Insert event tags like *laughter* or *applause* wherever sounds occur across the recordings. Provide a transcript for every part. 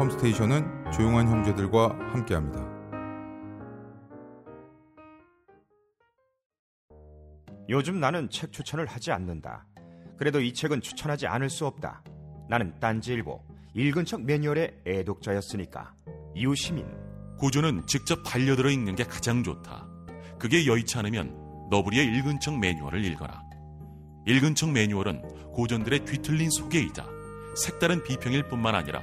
컴스테이션은 조용한 형제들과 함께합니다. 요즘 나는 책 추천을 하지 않는다. 그래도 이 책은 추천하지 않을 수 없다. 나는 딴지일보 읽은 척 매뉴얼의 애독자였으니까. 이웃시민 고전은 직접 반려들어 읽는 게 가장 좋다. 그게 여의치 않으면 너부리의 읽은 척 매뉴얼을 읽어라. 읽은 척 매뉴얼은 고전들의 뒤틀린 소개이자 색다른 비평일 뿐만 아니라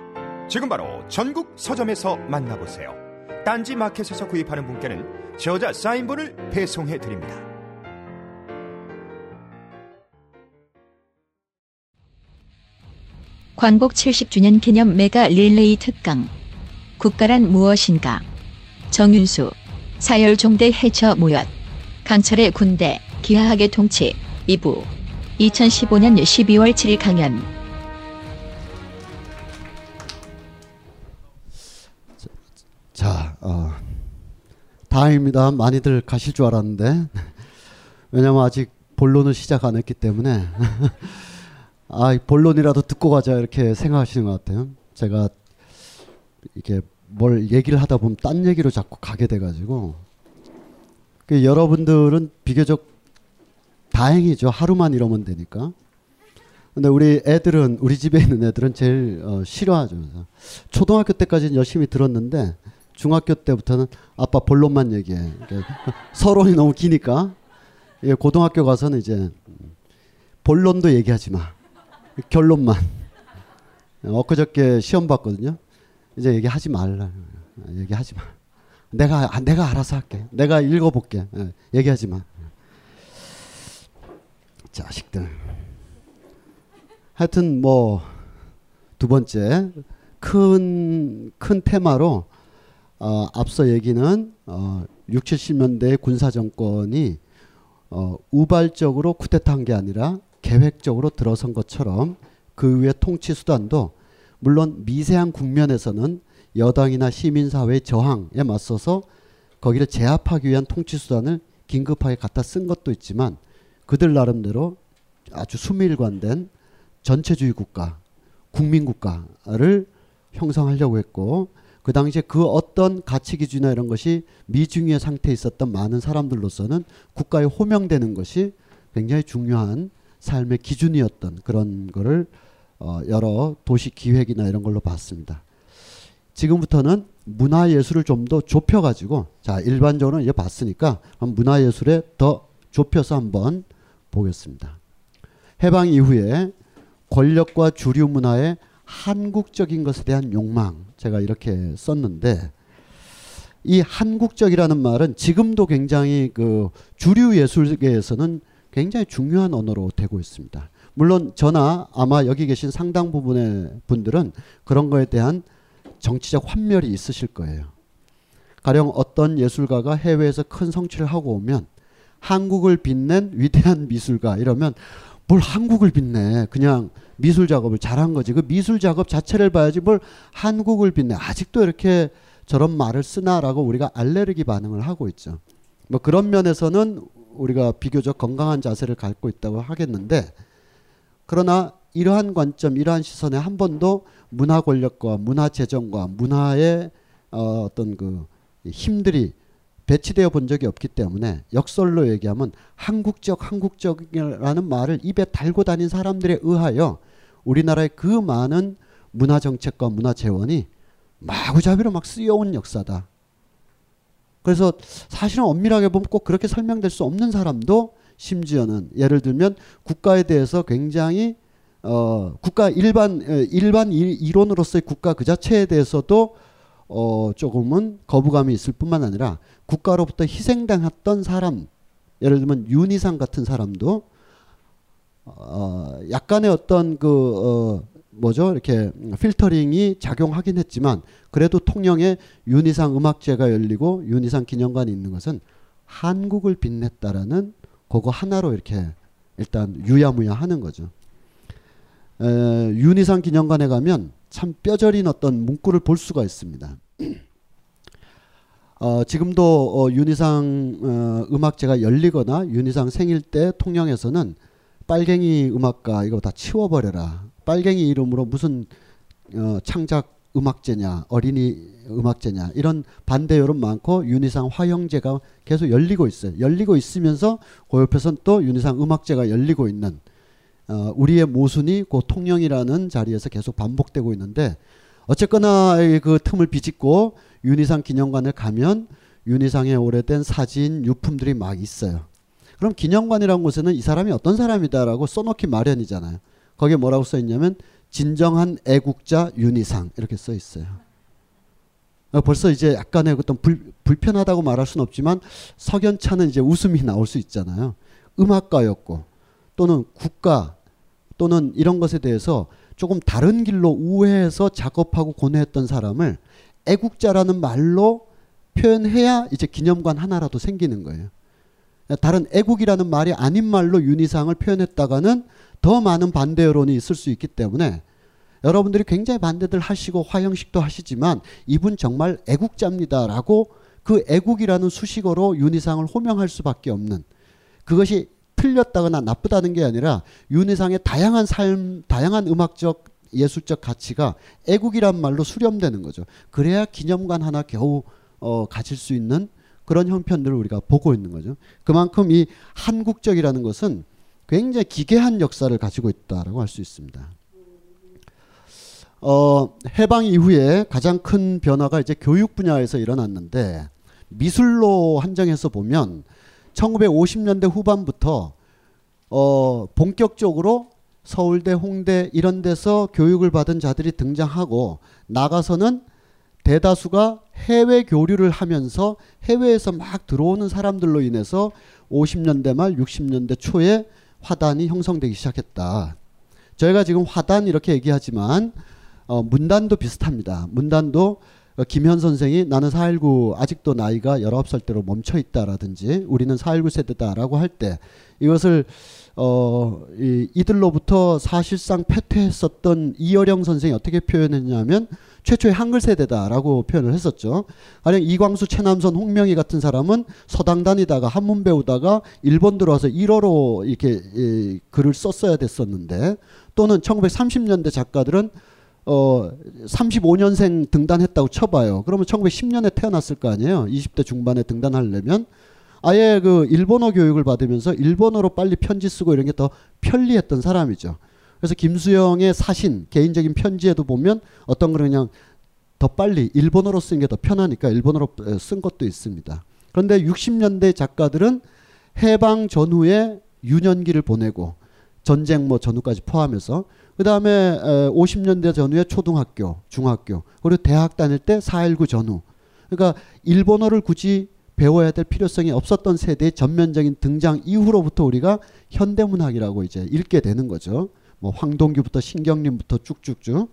지금 바로 전국 서점에서 만나보세요. 딴지 마켓에서 구입하는 분께는 저자 사인본을 배송해 드립니다. 광복 70주년 기념 메가 릴레이 특강. 국가란 무엇인가? 정윤수. 사열종대 해처 모였. 강철의 군대, 기하학의 통치. 2부. 2015년 12월 7일 강연. 자, 어, 다행입니다. 많이들 가실 줄 알았는데 왜냐면 아직 본론을 시작 안 했기 때문에 *laughs* 아 본론이라도 듣고 가자 이렇게 생각하시는 것 같아요. 제가 이렇게 뭘 얘기를 하다 보면 딴 얘기로 자꾸 가게 돼가지고 그 여러분들은 비교적 다행이죠. 하루만 이러면 되니까. 근데 우리 애들은 우리 집에 있는 애들은 제일 어, 싫어하죠. 초등학교 때까지는 열심히 들었는데 중학교 때부터는 아빠 본론만 얘기해. *laughs* 서론이 너무 기니까 예, 고등학교 가서는 이제 본론도 얘기하지 마. 결론만. 엊그저께 시험 봤거든요. 이제 얘기하지 말라. 얘기하지 마. 내가 아, 내가 알아서 할게. 내가 읽어볼게. 예, 얘기하지 마. 자식들. 하여튼 뭐 두 번째 큰 큰 테마로 어, 앞서 얘기는 어, 6, 70년대 군사 정권이 어, 우발적으로 쿠데타한 게 아니라 계획적으로 들어선 것처럼 그 위에 통치 수단도 물론 미세한 국면에서는 여당이나 시민사회의 저항에 맞서서 거기를 제압하기 위한 통치 수단을 긴급하게 갖다 쓴 것도 있지만 그들 나름대로 아주 수밀관된 전체주의 국가, 국민국가를 형성하려고 했고 그 당시에 그 어떤 가치 기준이나 이런 것이 미중의 상태에 있었던 많은 사람들로서는 국가에 호명되는 것이 굉장히 중요한 삶의 기준이었던 그런 거를 어 여러 도시 기획이나 이런 걸로 봤습니다. 지금부터는 문화 예술을 좀 더 좁혀 가지고 자 일반적으로 이제 봤으니까 문화 예술에 더 좁혀서 한번 보겠습니다. 해방 이후에 권력과 주류 문화의 한국적인 것에 대한 욕망 제가 이렇게 썼는데 이 한국적이라는 말은 지금도 굉장히 그 주류 예술계에서는 굉장히 중요한 언어로 되고 있습니다. 물론 저나 아마 여기 계신 상당 부분의 분들은 그런 거에 대한 정치적 환멸이 있으실 거예요. 가령 어떤 예술가가 해외에서 큰 성취를 하고 오면 한국을 빛낸 위대한 미술가 이러면 뭘 한국을 빛내 그냥 미술 작업을 잘한 거지. 그 미술 작업 자체를 봐야지 뭘 한국을 빛내 아직도 이렇게 저런 말을 쓰나라고 우리가 알레르기 반응을 하고 있죠. 뭐 그런 면에서는 우리가 비교적 건강한 자세를 갖고 있다고 하겠는데 그러나 이러한 관점, 이러한 시선에 한 번도 문화 권력과 문화 재정과 문화의 어, 어떤 그 힘들이 배치되어 본 적이 없기 때문에 역설로 얘기하면 한국적 한국적이라는 말을 입에 달고 다닌 사람들에 의하여 우리나라의 그 많은 문화 정책과 문화 재원이 마구잡이로 막 쓰여온 역사다. 그래서 사실은 엄밀하게 보면 꼭 그렇게 설명될 수 없는 사람도 심지어는 예를 들면 국가에 대해서 굉장히 어 국가 일반 일반 이론으로서의 국가 그 자체에 대해서도 어 조금은 거부감이 있을 뿐만 아니라 국가로부터 희생당했던 사람 예를 들면 윤희상 같은 사람도 어 약간의 어떤 그 어, 뭐죠 이렇게 필터링이 작용하긴 했지만 그래도 통영에 윤희상 음악제가 열리고 윤희상 기념관이 있는 것은 한국을 빛냈다라는 그거 하나로 이렇게 일단 유야무야 하는 거죠. 에, 윤희상 기념관에 가면 참 뼈저린 어떤 문구를 볼 수가 있습니다. *clears throat* 어, 지금도 어, 윤희상 어, 음악제가 열리거나 윤희상 생일 때 통영에서는 빨갱이 음악가 이거 다 치워버려라. 빨갱이 이름으로 무슨 어, 창작 음악제냐 어린이 음악제냐 이런 반대 여론 많고 윤희상 화형제가 계속 열리고 있어요. 열리고 있으면서 그 옆에선 또 윤희상 음악제가 열리고 있는 어, 우리의 모순이 그 통영이라는 자리에서 계속 반복되고 있는데 어쨌거나 그 틈을 비집고 윤희상 기념관에 가면 윤희상의 오래된 사진 유품들이 막 있어요. 그럼 기념관이라는 곳에는 이 사람이 어떤 사람이다라고 써놓기 마련이잖아요. 거기에 뭐라고 써 있냐면 진정한 애국자 윤희상 이렇게 써 있어요. 어, 벌써 이제 약간의 어떤 불, 불편하다고 말할 수는 없지만 석연찮은 이제 웃음이 나올 수 있잖아요. 음악가였고 또는 국가 또는 이런 것에 대해서 조금 다른 길로 우회해서 작업하고 고뇌했던 사람을 애국자라는 말로 표현해야 이제 기념관 하나라도 생기는 거예요. 다른 애국이라는 말이 아닌 말로 윤희상을 표현했다가는 더 많은 반대 여론이 있을 수 있기 때문에 여러분들이 굉장히 반대들 하시고 화형식도 하시지만 이분 정말 애국자입니다라고 그 애국이라는 수식어로 윤희상을 호명할 수밖에 없는 그것이 틀렸다거나 나쁘다는 게 아니라 윤희상의 다양한 삶, 다양한 음악적 예술적 가치가 애국이란 말로 수렴되는 거죠. 그래야 기념관 하나 겨우 어, 가질 수 있는 그런 형편들을 우리가 보고 있는 거죠. 그만큼 이 한국적이라는 것은 굉장히 기괴한 역사를 가지고 있다라고 할 수 있습니다. 어, 해방 이후에 가장 큰 변화가 이제 교육 분야에서 일어났는데 미술로 한정해서 보면 1950년대 후반부터 어, 본격적으로 서울대, 홍대 이런 데서 교육을 받은 자들이 등장하고 나가서는 대다수가 해외 교류를 하면서 해외에서 막 들어오는 사람들로 인해서 50년대 말 60년대 초에 화단이 형성되기 시작했다. 저희가 지금 화단 이렇게 얘기하지만 어, 문단도 비슷합니다. 문단도 어, 김현 선생이 나는 4.19 아직도 나이가 19살 대로 멈춰 있다라든지 우리는 4.19 세대다라고 할 때 이것을 어, 이, 이들로부터 사실상 패퇴했었던 이어령 선생이 어떻게 표현했냐면 최초의 한글 세대다라고 표현을 했었죠. 가령 이광수, 최남선, 홍명희 같은 사람은 서당 다니다가 한문 배우다가 일본 들어와서 1어로 이렇게 이, 글을 썼어야 됐었는데 또는 1930년대 작가들은 어 35년생 등단했다고 쳐봐요. 그러면 1910년에 태어났을 거 아니에요. 20대 중반에 등단하려면 아예 그 일본어 교육을 받으면서 일본어로 빨리 편지 쓰고 이런 게 더 편리했던 사람이죠. 그래서 김수영의 사신 개인적인 편지에도 보면 어떤 거는 그냥 더 빨리 일본어로 쓰는 게 더 편하니까 일본어로 쓴 것도 있습니다. 그런데 60년대 작가들은 해방 전후에 유년기를 보내고 전쟁 뭐 전후까지 포함해서 그 다음에 50년대 전후에 초등학교, 중학교, 그리고 대학 다닐 때 4.19 전후. 그러니까 일본어를 굳이 배워야 될 필요성이 없었던 세대의 전면적인 등장 이후로부터 우리가 현대문학이라고 이제 읽게 되는 거죠. 뭐 황동규부터 신경림부터 쭉쭉쭉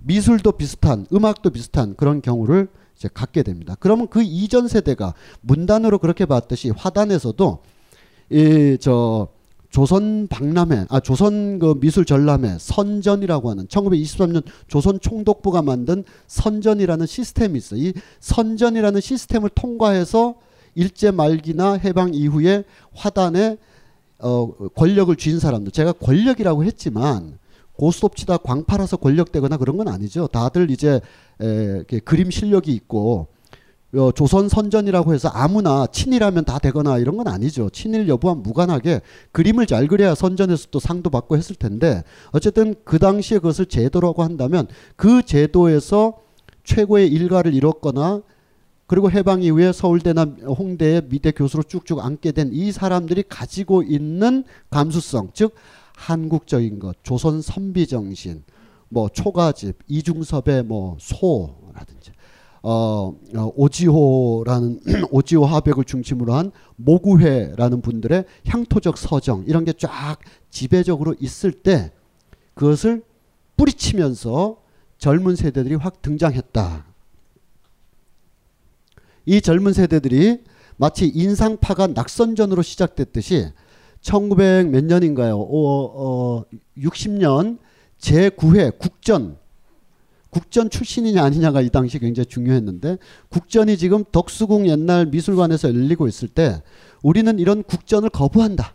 미술도 비슷한 음악도 비슷한 그런 경우를 이제 갖게 됩니다. 그러면 그 이전 세대가 문단으로 그렇게 봤듯이 화단에서도 이저 조선 박람회 아 조선 그 미술 전람회 선전이라고 하는 1923년 조선 총독부가 만든 선전이라는 시스템이 있어요. 이 선전이라는 시스템을 통과해서 일제 말기나 해방 이후에 화단에 어 권력을 쥔 사람들 제가 권력이라고 했지만 고스톱 치다 광 팔아서 권력되거나 그런 건 아니죠. 다들 이제 에, 그림 실력이 있고 어, 조선 선전이라고 해서 아무나 친일하면 다 되거나 이런 건 아니죠. 친일 여부와 무관하게 그림을 잘 그려야 선전에서 또 상도 받고 했을 텐데 어쨌든 그 당시에 그것을 제도라고 한다면 그 제도에서 최고의 일가를 이뤘거나 그리고 해방 이후에 서울대나 홍대에 미대 교수로 쭉쭉 앉게 된 이 사람들이 가지고 있는 감수성, 즉 한국적인 것, 조선 선비 정신, 뭐 초가집, 이중섭의 뭐 소라든지 어, 어 오지호라는 *clears throat* 오지호 하백을 중심으로 한 모구회라는 분들의 향토적 서정 이런 게 쫙 지배적으로 있을 때 그것을 뿌리치면서 젊은 세대들이 확 등장했다. 이 젊은 세대들이 마치 인상파가 낙선전으로 시작됐듯이 1900 몇 년인가요? 어, 어, 60년 제9회 국전 국전 출신이냐 아니냐가 이 당시 굉장히 중요했는데 국전이 지금 덕수궁 옛날 미술관에서 열리고 있을 때 우리는 이런 국전을 거부한다.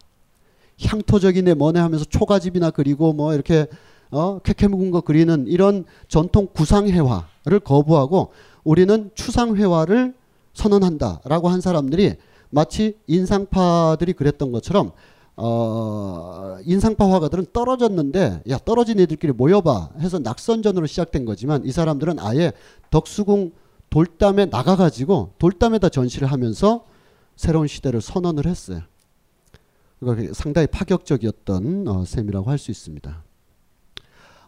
향토적이네 뭐네 하면서 초가집이나 그리고 뭐 이렇게 어 캐캐 묵은 거 그리는 이런 전통 구상회화를 거부하고 우리는 추상회화를 선언한다라고 한 사람들이 마치 인상파들이 그랬던 것처럼 어, 인상파 화가들은 떨어졌는데 야 떨어진 애들끼리 모여봐 해서 낙선전으로 시작된 거지만 이 사람들은 아예 덕수궁 돌담에 나가가지고 돌담에다 전시를 하면서 새로운 시대를 선언을 했어요. 그러니까 상당히 파격적이었던 어, 셈이라고 할 수 있습니다.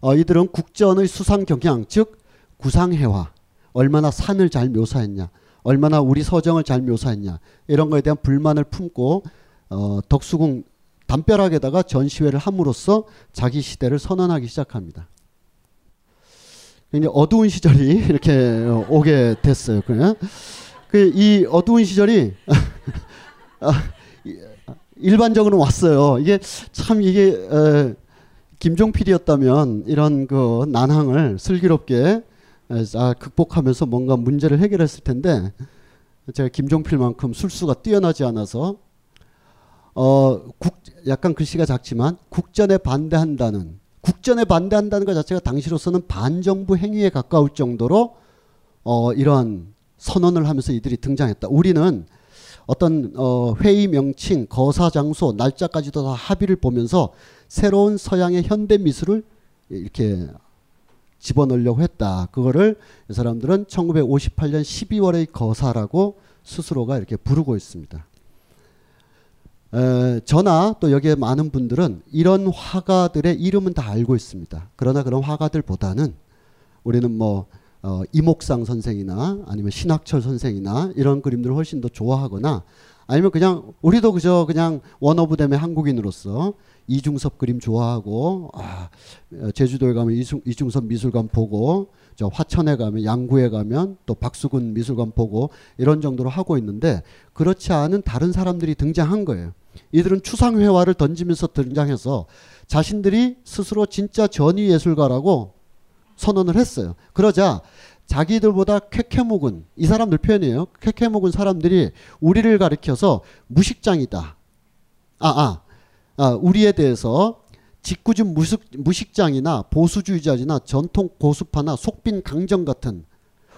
어, 이들은 국전의 수상 경향 즉 구상회화 얼마나 산을 잘 묘사했냐 얼마나 우리 서정을 잘 묘사했냐 이런 거에 대한 불만을 품고 어, 덕수궁 담벼락에다가 전시회를 함으로써 자기 시대를 선언하기 시작합니다. 굉장히 어두운 시절이 *laughs* 이렇게 오게 됐어요. 그이 그 어두운 시절이 *laughs* 아, 일반적으로 왔어요. 이게 참 이게 에, 김종 필이었다면 이런 그 난항을 슬기롭게 아, 극복하면서 뭔가 문제를 해결했을 텐데 제가 김종필만큼 술수가 뛰어나지 않아서 어, 국, 약간 글씨가 작지만 국전에 반대한다는 국전에 반대한다는 것 자체가 당시로서는 반정부 행위에 가까울 정도로 어, 이러한 선언을 하면서 이들이 등장했다. 우리는 어떤 어, 회의 명칭, 거사 장소, 날짜까지도 다 합의를 보면서 새로운 서양의 현대 미술을 이렇게 집어넣으려고 했다. 그거를 이 사람들은 1958년 12월의 거사라고 스스로가 이렇게 부르고 있습니다. 에, 저나 또 여기에 많은 분들은 이런 화가들의 이름은 다 알고 있습니다. 그러나 그런 화가들보다는 우리는 뭐 어, 이목상 선생이나 아니면 신학철 선생이나 이런 그림들을 훨씬 더 좋아하거나 아니면 그냥 우리도 그저 그냥 원어브댐의 한국인으로서 이중섭 그림 좋아하고 아, 제주도에 가면 이중, 이중섭 미술관 보고 저 화천에 가면 양구에 가면 또 박수근 미술관 보고 이런 정도로 하고 있는데 그렇지 않은 다른 사람들이 등장한 거예요. 이들은 추상회화를 던지면서 등장해서 자신들이 스스로 진짜 전위 예술가라고 선언을 했어요. 그러자 자기들보다 쾌쾌묵은 이 사람들 표현이에요. 쾌쾌묵은 사람들이 우리를 가리켜서 무식장이다. 아, 아, 아 우리에 대해서 직구준 무식, 무식장이나 보수주의자나 전통 고수파나 속빈 강정 같은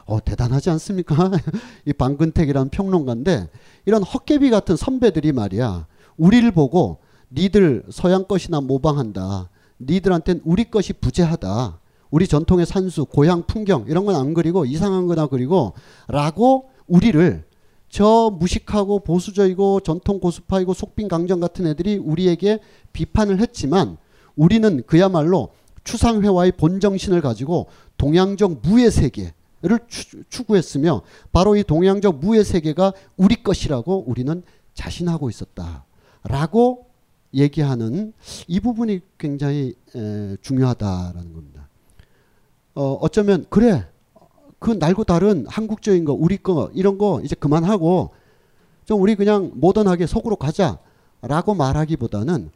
어, 대단하지 않습니까? *laughs* 이 방근택이라는 평론가인데 이런 헛개비 같은 선배들이 말이야 우리를 보고 니들 서양 것이나 모방한다. 니들한텐 우리 것이 부재하다. 우리 전통의 산수, 고향 풍경 이런 건 안 그리고 이상한 거나 그리고 라고 우리를 저 무식하고 보수적이고 전통 고수파이고 속빈 강정 같은 애들이 우리에게 비판을 했지만 우리는 그야말로 추상회화의 본정신을 가지고 동양적 무의 세계 추, 추구했으며 바로 이 동양적 무의 세계가 우리 것이라고 우리는 자신하고 있었다라고 얘기하는 이 부분이 굉장히 에, 중요하다라는 겁니다. 어, 어쩌면 그래 그 날고 다른 한국적인 거 우리 거 이런 거 이제 그만하고 좀 우리 그냥 모던하게 속으로 가자라고 말하기보다는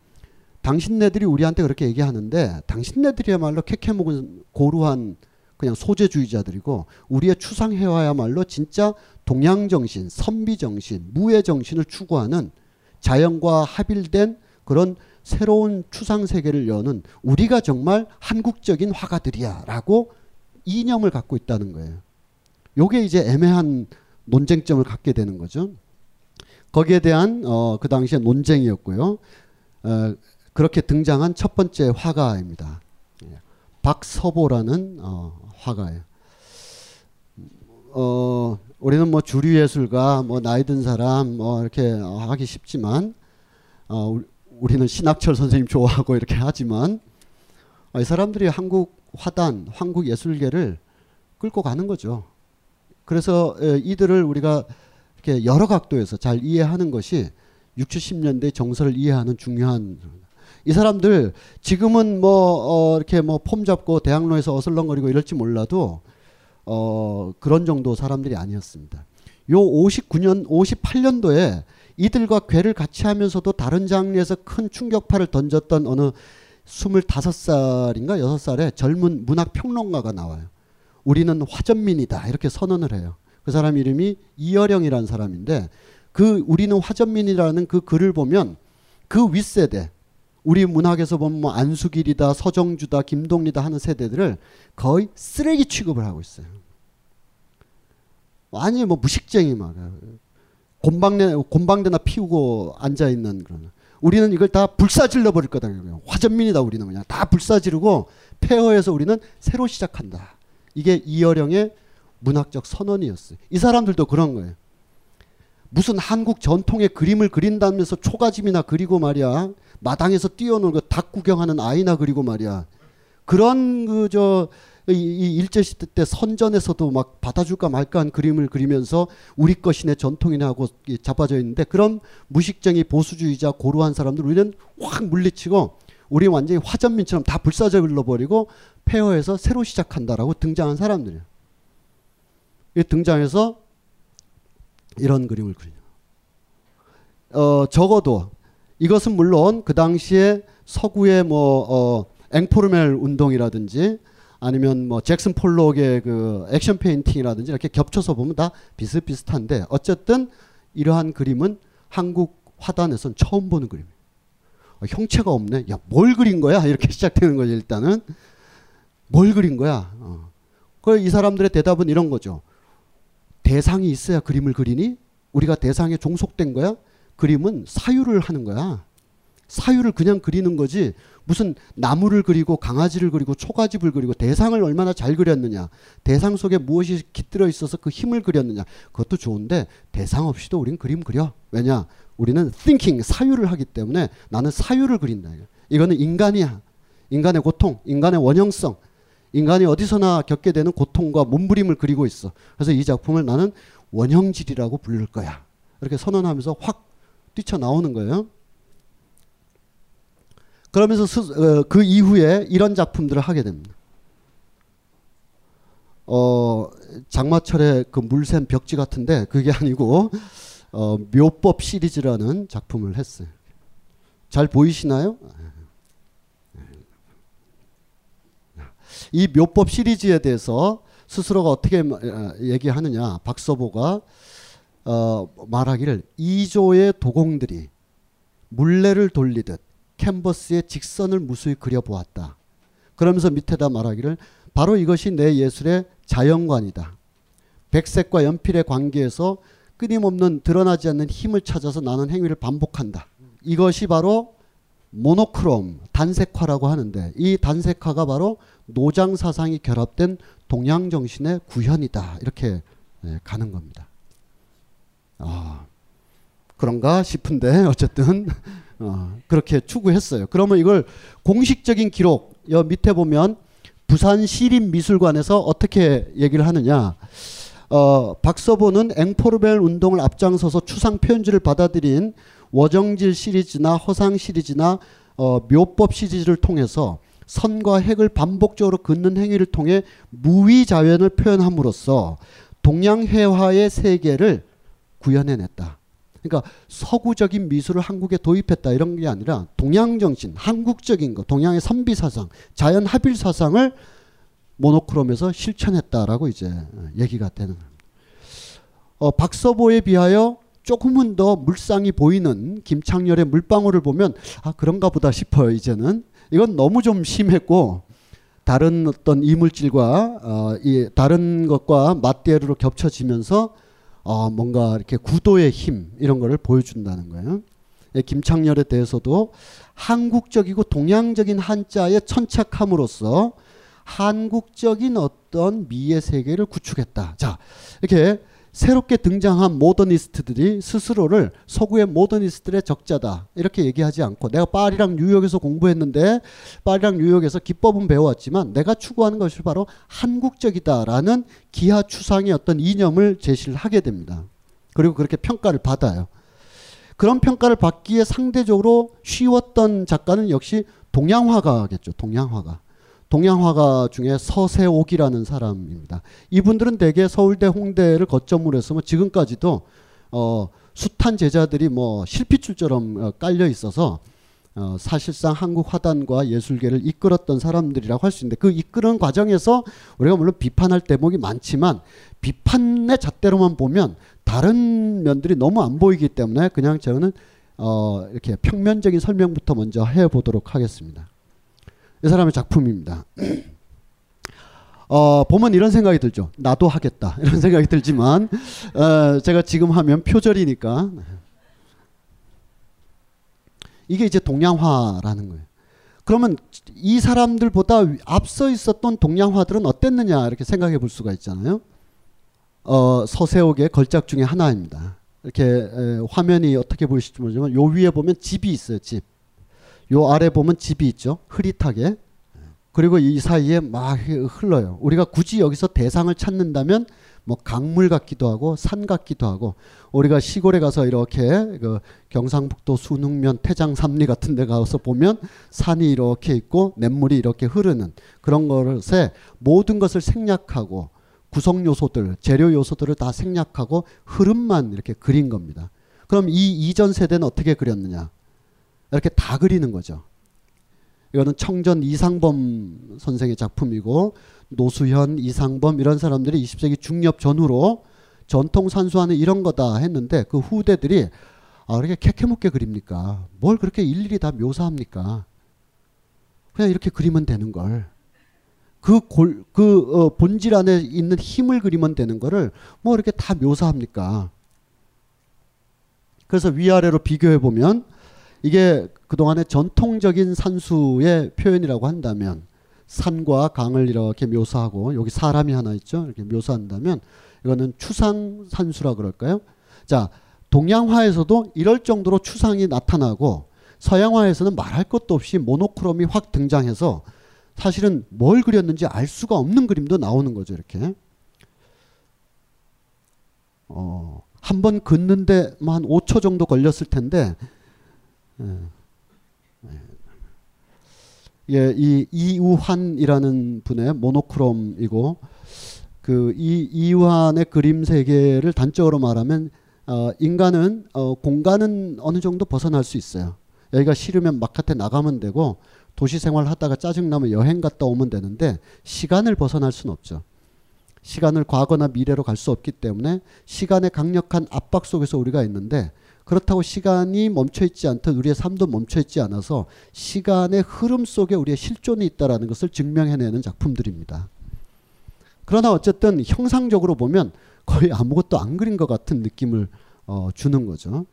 당신네들이 우리한테 그렇게 얘기하는데 당신네들이야말로 캐캐묵은 고루한 그냥 소재주의자들이고 우리의 추상회화야말로 진짜 동양정신, 선비정신, 무의정신을 추구하는 자연과 합일된 그런 새로운 추상세계를 여는 우리가 정말 한국적인 화가들이야 라고 이념을 갖고 있다는 거예요. 요게 이제 애매한 논쟁점을 갖게 되는 거죠. 거기에 대한 어, 그 당시에 논쟁이었고요. 어, 그렇게 등장한 첫 번째 화가입니다. 예. 박서보라는 어, 화가예요. 어, 우리는 뭐 주류 예술가, 뭐 나이 든 사람, 뭐 이렇게 하기 쉽지만, 어, 우리는 신학철 선생님 좋아하고 이렇게 하지만, 어, 이 사람들이 한국 화단, 한국 예술계를 끌고 가는 거죠. 그래서 에, 이들을 우리가 이렇게 여러 각도에서 잘 이해하는 것이 60, 70년대 정서를 이해하는 중요한 이 사람들 지금은 뭐 어, 이렇게 뭐 폼 잡고 대학로에서 어슬렁거리고 이럴지 몰라도 어, 그런 정도 사람들이 아니었습니다. 요 59년 58년도에 이들과 괴를 같이 하면서도 다른 장르에서 큰 충격파를 던졌던 어느 25살인가 6살에 젊은 문학 평론가가 나와요. 우리는 화전민이다 이렇게 선언을 해요. 그 사람 이름이 이여령이라는 사람인데 그 우리는 화전민이라는 그 글을 보면 그 윗세대 우리 문학에서 보면 뭐 안수길이다 서정주다 김동리다 하는 세대들을 거의 쓰레기 취급을 하고 있어요. 아니 뭐 무식쟁이 막 곤방대 곤방대나 피우고 앉아 있는 그런. 우리는 이걸 다 불사질러 버릴 거다. 화전민이다 우리는 그냥 다 불사지르고 폐허해서 우리는 새로 시작한다. 이게 이여령의 문학적 선언이었어요. 이 사람들도 그런 거예요. 무슨 한국 전통의 그림을 그린다면서 초가집이나 그리고 말이야. 마당에서 뛰어놀고 닭 구경하는 아이나 그리고 말이야. 그런 그저 이, 일제 시대 때 선전에서도 막 받아줄까 말까 한 그림을 그리면서 우리 것이네 전통이네 하고 잡아져 있는데 그런 무식쟁이 보수주의자 고루한 사람들 우리는 확 물리치고 우리 완전히 화전민처럼 다 불사질러 버리고 폐허해서 새로 시작한다라고 등장한 사람들이에요. 등장해서 이런 그림을 그리냐. 어, 적어도 이것은 물론 그 당시에 서구의 뭐 어, 앵포르멜 운동이라든지 아니면 뭐 잭슨 폴록의 그 액션 페인팅이라든지 이렇게 겹쳐서 보면 다 비슷비슷한데 어쨌든 이러한 그림은 한국 화단에선 처음 보는 그림이에요. 어, 형체가 없네. 야, 뭘 그린 거야? 이렇게 *laughs* 시작되는 거죠, 일단은. 뭘 그린 거야? 어. 그이 사람들의 대답은 이런 거죠. 대상이 있어야 그림을 그리니? 우리가 대상에 종속된 거야? 그림은 사유를 하는 거야. 사유를 그냥 그리는 거지. 무슨 나무를 그리고 강아지를 그리고 초가집을 그리고 대상을 얼마나 잘 그렸느냐. 대상 속에 무엇이 깃들어 있어서 그 힘을 그렸느냐. 그것도 좋은데 대상 없이도 우린 그림 그려. 왜냐? 우리는 thinking 사유를 하기 때문에 나는 사유를 그린다. 이거는 인간이야. 인간의 고통 인간의 원형성 인간이 어디서나 겪게 되는 고통과 몸부림을 그리고 있어 그래서 이 작품을 나는 원형질이라고 부를 거야 이렇게 선언하면서 확 뛰쳐나오는 거예요. 그러면서 스, 어, 그 이후에 이런 작품들을 하게 됩니다. 어, 장마철의 그 물샘 벽지 같은데 그게 아니고 어, 묘법 시리즈라는 작품을 했어요. 잘 보이시나요? 이 묘법 시리즈에 대해서 스스로가 어떻게 어, 얘기하느냐 박서보가 어, 말하기를 2조의 도공들이 물레를 돌리듯 캔버스에 직선을 무수히 그려보았다. 그러면서 밑에다 말하기를 바로 이것이 내 예술의 자연관이다. 백색과 연필의 관계에서 끊임없는 드러나지 않는 힘을 찾아서 나는 행위를 반복한다. 이것이 바로 모노크롬 단색화라고 하는데 이 단색화가 바로 노장 사상이 결합된 동양 정신의 구현이다. 이렇게 네, 가는 겁니다. 아, 그런가 싶은데 *laughs* 어쨌든 어, 그렇게 추구했어요. 그러면 이걸 공식적인 기록 여 밑에 보면 부산 시립미술관에서 어떻게 얘기를 하느냐. 어, 박서보는 앵포르벨 운동을 앞장서서 추상 표현지를 받아들인 워정질 시리즈나 허상 시리즈나 어, 묘법 시리즈를 통해서 선과 핵을 반복적으로 긋는 행위를 통해 무위 자연을 표현함으로써 동양회화의 세계를 구현해냈다. 그러니까 서구적인 미술을 한국에 도입했다 이런 게 아니라 동양 정신, 한국적인 거, 동양의 선비 사상, 자연 합일 사상을 모노크롬에서 실천했다라고 이제 얘기가 되는 겁니다. 어, 박서보에 비하여 조금은 더 물상이 보이는 김창렬의 물방울을 보면 아 그런가 보다 싶어요 이제는 이건 너무 좀 심했고 다른 어떤 이물질과 어, 이 다른 것과 맞대로 겹쳐지면서 어, 뭔가 이렇게 구도의 힘 이런 거를 보여준다는 거예요. 예, 김창렬에 대해서도 한국적이고 동양적인 한자에 천착함으로써 한국적인 어떤 미의 세계를 구축했다. 자, 이렇게 새롭게 등장한 모더니스트들이 스스로를 서구의 모더니스트들의 적자다 이렇게 얘기하지 않고 내가 파리랑 뉴욕에서 공부했는데 파리랑 뉴욕에서 기법은 배워왔지만 내가 추구하는 것이 바로 한국적이다라는 기하 추상의 어떤 이념을 제시를 하게 됩니다. 그리고 그렇게 평가를 받아요. 그런 평가를 받기에 상대적으로 쉬웠던 작가는 역시 동양화가겠죠. 동양화가. 동양 화가 중에 서세옥이라는 사람입니다. 이분들은 대개 서울대 홍대를 거점으로 해서 뭐 지금까지도 어, 숱한 제자들이 뭐 실핏줄처럼 어, 깔려 있어서 어, 사실상 한국 화단과 예술계를 이끌었던 사람들이라고 할 수 있는데 그 이끄는 과정에서 우리가 물론 비판할 대목이 많지만 비판의 잣대로만 보면 다른 면들이 너무 안 보이기 때문에 그냥 저는 어, 이렇게 평면적인 설명부터 먼저 해보도록 하겠습니다. 이 사람의 작품입니다. *clears throat* 어, 보면 이런 생각이 들죠. 나도 하겠다. *laughs* 이런 생각이 들지만, 어, 제가 지금 하면 표절이니까. 이게 이제 동양화라는 거예요. 그러면 이 사람들보다 앞서 있었던 동양화들은 어땠느냐, 이렇게 생각해 볼 수가 있잖아요. 어, 서세옥의 걸작 중에 하나입니다. 이렇게 에, 화면이 어떻게 보이실지 모르지만, 요 위에 보면 집이 있어요, 집. 요 아래 보면 집이 있죠. 흐릿하게. 그리고 이 사이에 막 흘러요. 우리가 굳이 여기서 대상을 찾는다면 뭐 강물 같기도 하고 산 같기도 하고 우리가 시골에 가서 이렇게 그 경상북도 순흥면 태장 삼리 같은 데 가서 보면 산이 이렇게 있고 냇물이 이렇게 흐르는 그런 것에 모든 것을 생략하고 구성 요소들, 재료 요소들을 다 생략하고 흐름만 이렇게 그린 겁니다. 그럼 이 이전 세대는 어떻게 그렸느냐? 이렇게 다 그리는 거죠. 이거는 청전 이상범 선생의 작품이고 노수현, 이상범 이런 사람들이 20세기 중엽 전후로 전통 산수화는 이런 거다 했는데 그 후대들이 아 그렇게 캐캐묻게 그립니까? 뭘 그렇게 일일이 다 묘사합니까? 그냥 이렇게 그리면 되는 걸. 그 골, 그 어, 본질 안에 있는 힘을 그리면 되는 거를 뭐 이렇게 다 묘사합니까? 그래서 위아래로 비교해 보면 이게 그동안의 전통적인 산수의 표현이라고 한다면 산과 강을 이렇게 묘사하고 여기 사람이 하나 있죠. 이렇게 묘사한다면 이거는 추상 산수라 그럴까요? 자, 동양화에서도 이럴 정도로 추상이 나타나고 서양화에서는 말할 것도 없이 모노크롬이 확 등장해서 사실은 뭘 그렸는지 알 수가 없는 그림도 나오는 거죠, 이렇게. 어, 한 번 긋는데 뭐 한 5초 정도 걸렸을 텐데 예, 이 이우환이라는 분의 모노크롬이고 그 이 이우환의 그림 세계를 단적으로 말하면 어, 인간은 어, 공간은 어느 정도 벗어날 수 있어요. 여기가 싫으면 바깥에 나가면 되고 도시 생활 하다가 짜증나면 여행 갔다 오면 되는데 시간을 벗어날 수는 없죠. 시간을 과거나 미래로 갈 수 없기 때문에 시간의 강력한 압박 속에서 우리가 있는데 그렇다고 시간이 멈춰 있지 않듯 우리의 삶도 멈춰 있지 않아서 시간의 흐름 속에 우리의 실존이 있다라는 것을 증명해내는 작품들입니다. 그러나 어쨌든 형상적으로 보면 거의 아무것도 안 그린 것 같은 느낌을 어, 주는 거죠.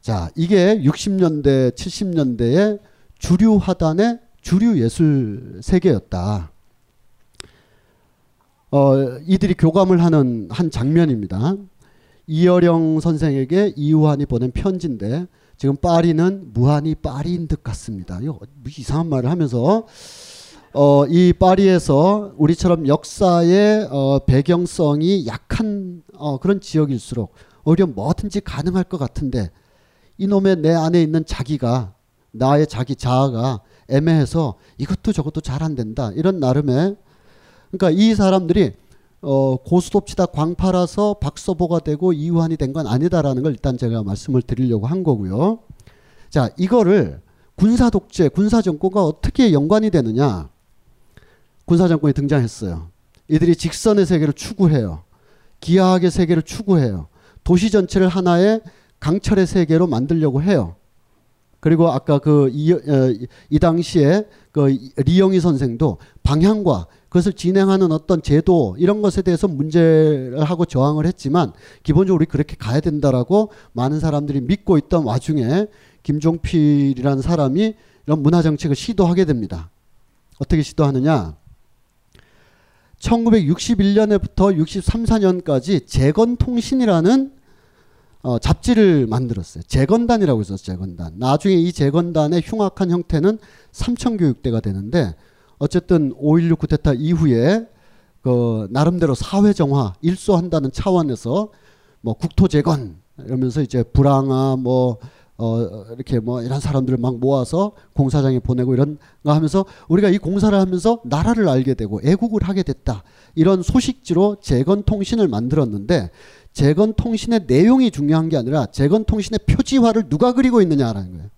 자, 이게 60년대, 70년대의 주류 화단의 주류 예술 세계였다. 어, 이들이 교감을 하는 한 장면입니다. 이어령 선생에게 이우환이 보낸 편지인데 지금 파리는 무한히 파리인 듯 같습니다. 이거 뭐 이상한 말을 하면서 어, 이 파리에서 우리처럼 역사의 어, 배경성이 약한 어, 그런 지역일수록 오히려 뭐든지 가능할 것 같은데 이놈의 내 안에 있는 자기가 나의 자기 자아가 애매해서 이것도 저것도 잘 안 된다 이런 나름의 그러니까 이 사람들이 어, 고스톱 치다 광파라서 박서보가 되고 이후환이 된 건 아니다라는 걸 일단 제가 말씀을 드리려고 한 거고요. 자, 이거를 군사 독재, 군사 정권과 어떻게 연관이 되느냐? 군사 정권이 등장했어요. 이들이 직선의 세계를 추구해요. 기하학의 세계를 추구해요. 도시 전체를 하나의 강철의 세계로 만들려고 해요. 그리고 아까 그 이, 어, 이 당시에 그 리영희 선생도 방향과 그것을 진행하는 어떤 제도 이런 것에 대해서 문제를 하고 저항을 했지만 기본적으로 우리 그렇게 가야 된다라고 많은 사람들이 믿고 있던 와중에 김종필이라는 사람이 이런 문화 정책을 시도하게 됩니다. 어떻게 시도하느냐? 1961년에부터 63, 4년까지 재건통신이라는 어, 잡지를 만들었어요. 재건단이라고 있었어요. 재건단. 나중에 이 재건단의 흉악한 형태는 삼천교육대가 되는데 어쨌든 5.16 쿠데타 이후에 그 나름대로 사회 정화 일소한다는 차원에서 뭐 국토 재건 이러면서 이제 불황아 뭐 어, 이렇게 뭐 이런 사람들을 막 모아서 공사장에 보내고 이런 거 하면서 우리가 이 공사를 하면서 나라를 알게 되고 애국을 하게 됐다. 이런 소식지로 재건 통신을 만들었는데 재건 통신의 내용이 중요한 게 아니라 재건 통신의 표지화를 누가 그리고 있느냐라는 거예요.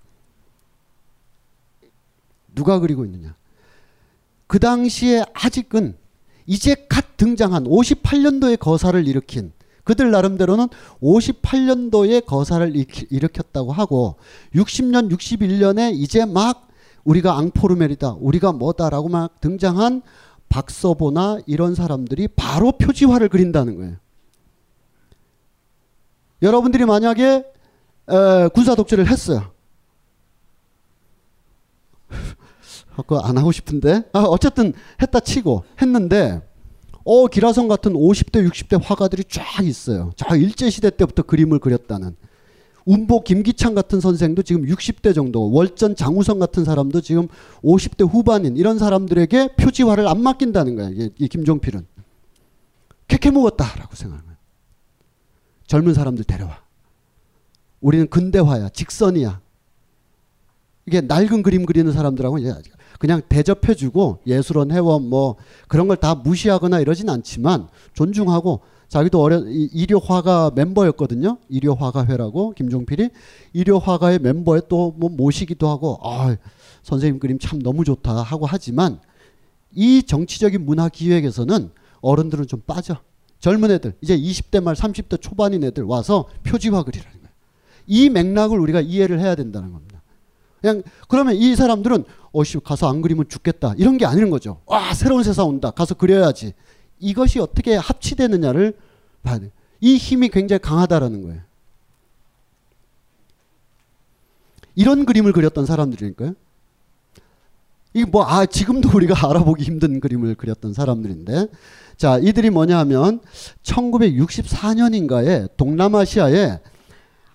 누가 그리고 있느냐. 그 당시에 아직은 이제 갓 등장한 58년도에 거사를 일으킨 그들 나름대로는 58년도에 거사를 일으켰다고 하고 60년, 61년에 이제 막 우리가 앙포르멜이다, 우리가 뭐다라고 막 등장한 박서보나 이런 사람들이 바로 표지화를 그린다는 거예요. 여러분들이 만약에 에, 군사 독재를 했어요. 그거 안 하고 싶은데 아, 어쨌든 했다 치고 했는데 어 기라성 같은 50대 60대 화가들이 쫙 있어요. 저 일제 시대 때부터 그림을 그렸다는 운보 김기창 같은 선생도 지금 60대 정도, 월전 장우성 같은 사람도 지금 50대 후반인 이런 사람들에게 표지화를 안 맡긴다는 거예요. 이, 이 김종필은 캐캐 먹었다라고 생각하는. 젊은 사람들 데려와. 우리는 근대화야, 직선이야. 이게 낡은 그림 그리는 사람들하고 그냥 대접해주고 예술원 회원 뭐 그런 걸 다 무시하거나 이러진 않지만 존중하고 자기도 어려 일요화가 멤버였거든요. 일요화가회라고 김종필이 일요화가의 멤버에 또 뭐 모시기도 하고 아 선생님 그림 참 너무 좋다 하고 하지만 이 정치적인 문화 기획에서는 어른들은 좀 빠져. 젊은 애들 이제 20대 말 30대 초반인 애들 와서 표지화 그리라는 거예요. 이 맥락을 우리가 이해를 해야 된다는 겁니다. 그냥 그러면 이 사람들은 어씨 가서 안 그리면 죽겠다 이런 게 아닌 거죠. 와 새로운 세상 온다 가서 그려야지. 이것이 어떻게 합치되느냐를 봐야 돼. 이 힘이 굉장히 강하다라는 거예요. 이런 그림을 그렸던 사람들이니까요. 이게 뭐, 아, 지금도 우리가 *laughs* 알아보기 힘든 그림을 그렸던 사람들인데. 자, 이들이 뭐냐 하면 1964년인가에 동남아시아에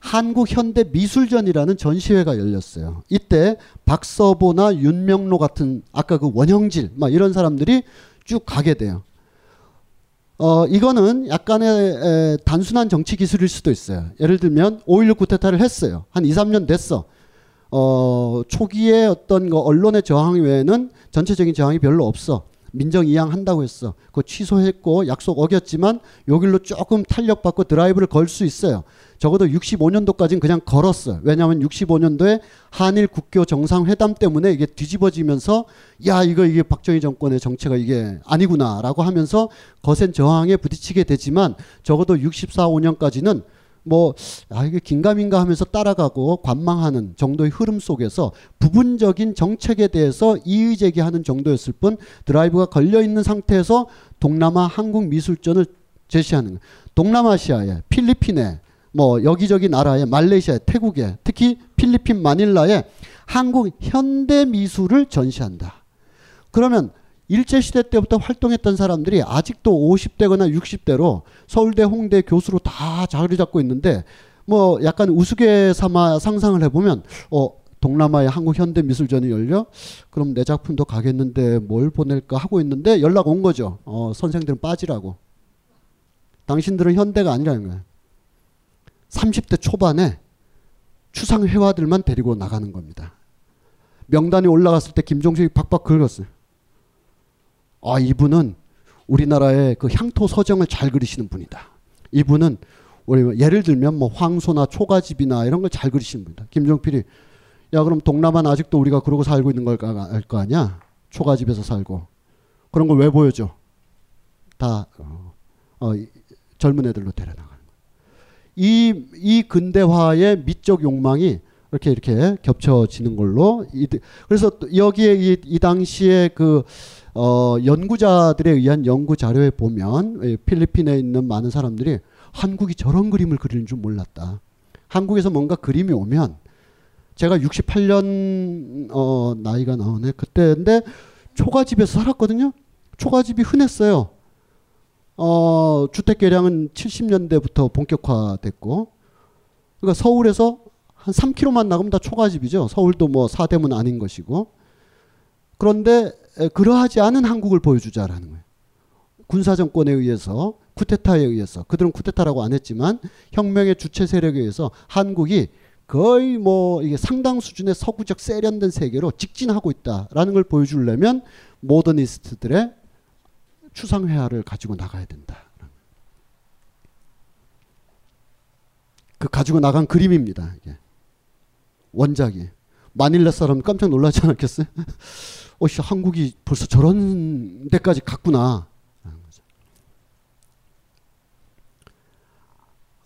한국 현대 미술전이라는 전시회가 열렸어요. 이때 박서보나 윤명로 같은 아까 그 원형질 막 이런 사람들이 쭉 가게 돼요. 어, 이거는 약간의 에, 단순한 정치 기술일 수도 있어요. 예를 들면 5.16 쿠데타를 했어요. 한 2, 3년 됐어. 어, 초기에 어떤 거 언론의 저항 외에는 전체적인 저항이 별로 없어. 민정 이양 한다고 했어. 그거 취소했고 약속 어겼지만 여길로 조금 탄력받고 드라이브를 걸 수 있어요. 적어도 65년도까지는 그냥 걸었어요. 왜냐하면 65년도에 한일 국교 정상회담 때문에 이게 뒤집어지면서 야 이거 이게 박정희 정권의 정체가 이게 아니구나라고 하면서 거센 저항에 부딪히게 되지만 적어도 64, 5년까지는 뭐, 아, 이게 긴가민가 하면서 따라가고 관망하는 정도의 흐름 속에서 부분적인 정책에 대해서 이의 제기하는 정도였을 뿐 드라이브가 걸려있는 상태에서 동남아 한국 미술전을 제시하는. 동남아시아에, 필리핀에, 뭐 여기저기 나라에, 말레이시아에, 태국에, 특히 필리핀 마닐라에 한국 현대 미술을 전시한다. 그러면 일제시대 때부터 활동했던 사람들이 아직도 50대거나 60대로 서울대, 홍대 교수로 다 자리 잡고 있는데 뭐 약간 우스개 삼아 상상을 해보면 어, 동남아의 한국 현대 미술전이 열려 그럼 내 작품도 가겠는데 뭘 보낼까 하고 있는데 연락 온 거죠. 어, 선생들은 빠지라고. 당신들은 현대가 아니라는 거예요. 30대 초반에 추상 회화들만 데리고 나가는 겁니다. 명단이 올라갔을 때 김종식이 박박 긁었어요. 아, 이분은 우리나라의 그 향토 서정을 잘 그리시는 분이다. 이분은 우리 예를 들면 뭐 황소나 초가집이나 이런 걸 잘 그리시는 분이다. 김종필이 야 그럼 동남아는 아직도 우리가 그러고 살고 있는 걸까 알거 아니야? 초가집에서 살고 그런 걸 왜 보여줘? 다 어, 어, 젊은 애들로 데려나가는 거예요. 이, 이 근대화의 미적 욕망이 이렇게 이렇게 겹쳐지는 걸로 이, 그래서 여기에 이, 이 당시에 그 어, 연구자들에 의한 연구 자료에 보면 필리핀에 있는 많은 사람들이 한국이 저런 그림을 그리는 줄 몰랐다. 한국에서 뭔가 그림이 오면 제가 68년 어, 나이가 나오네 그때인데 초가집에서 살았거든요. 초가집이 흔했어요. 어, 주택 개량은 70년대부터 본격화됐고, 그러니까 서울에서 한 3km만 나가면 다 초가집이죠. 서울도 뭐 사대문 아닌 것이고. 그런데 그러하지 않은 한국을 보여주자라는 거예요. 군사정권에 의해서 쿠데타에 의해서 그들은 쿠데타라고 안 했지만 혁명의 주체 세력에 의해서 한국이 거의 뭐 이게 상당 수준의 서구적 세련된 세계로 직진하고 있다라는 걸 보여주려면 모더니스트들의 추상회화를 가지고 나가야 된다. 그 가지고 나간 그림입니다. 이게. 원작이. 마닐라 사람 깜짝 놀라지 않았겠어요? *laughs* 어씨 한국이 벌써 저런 데까지 갔구나.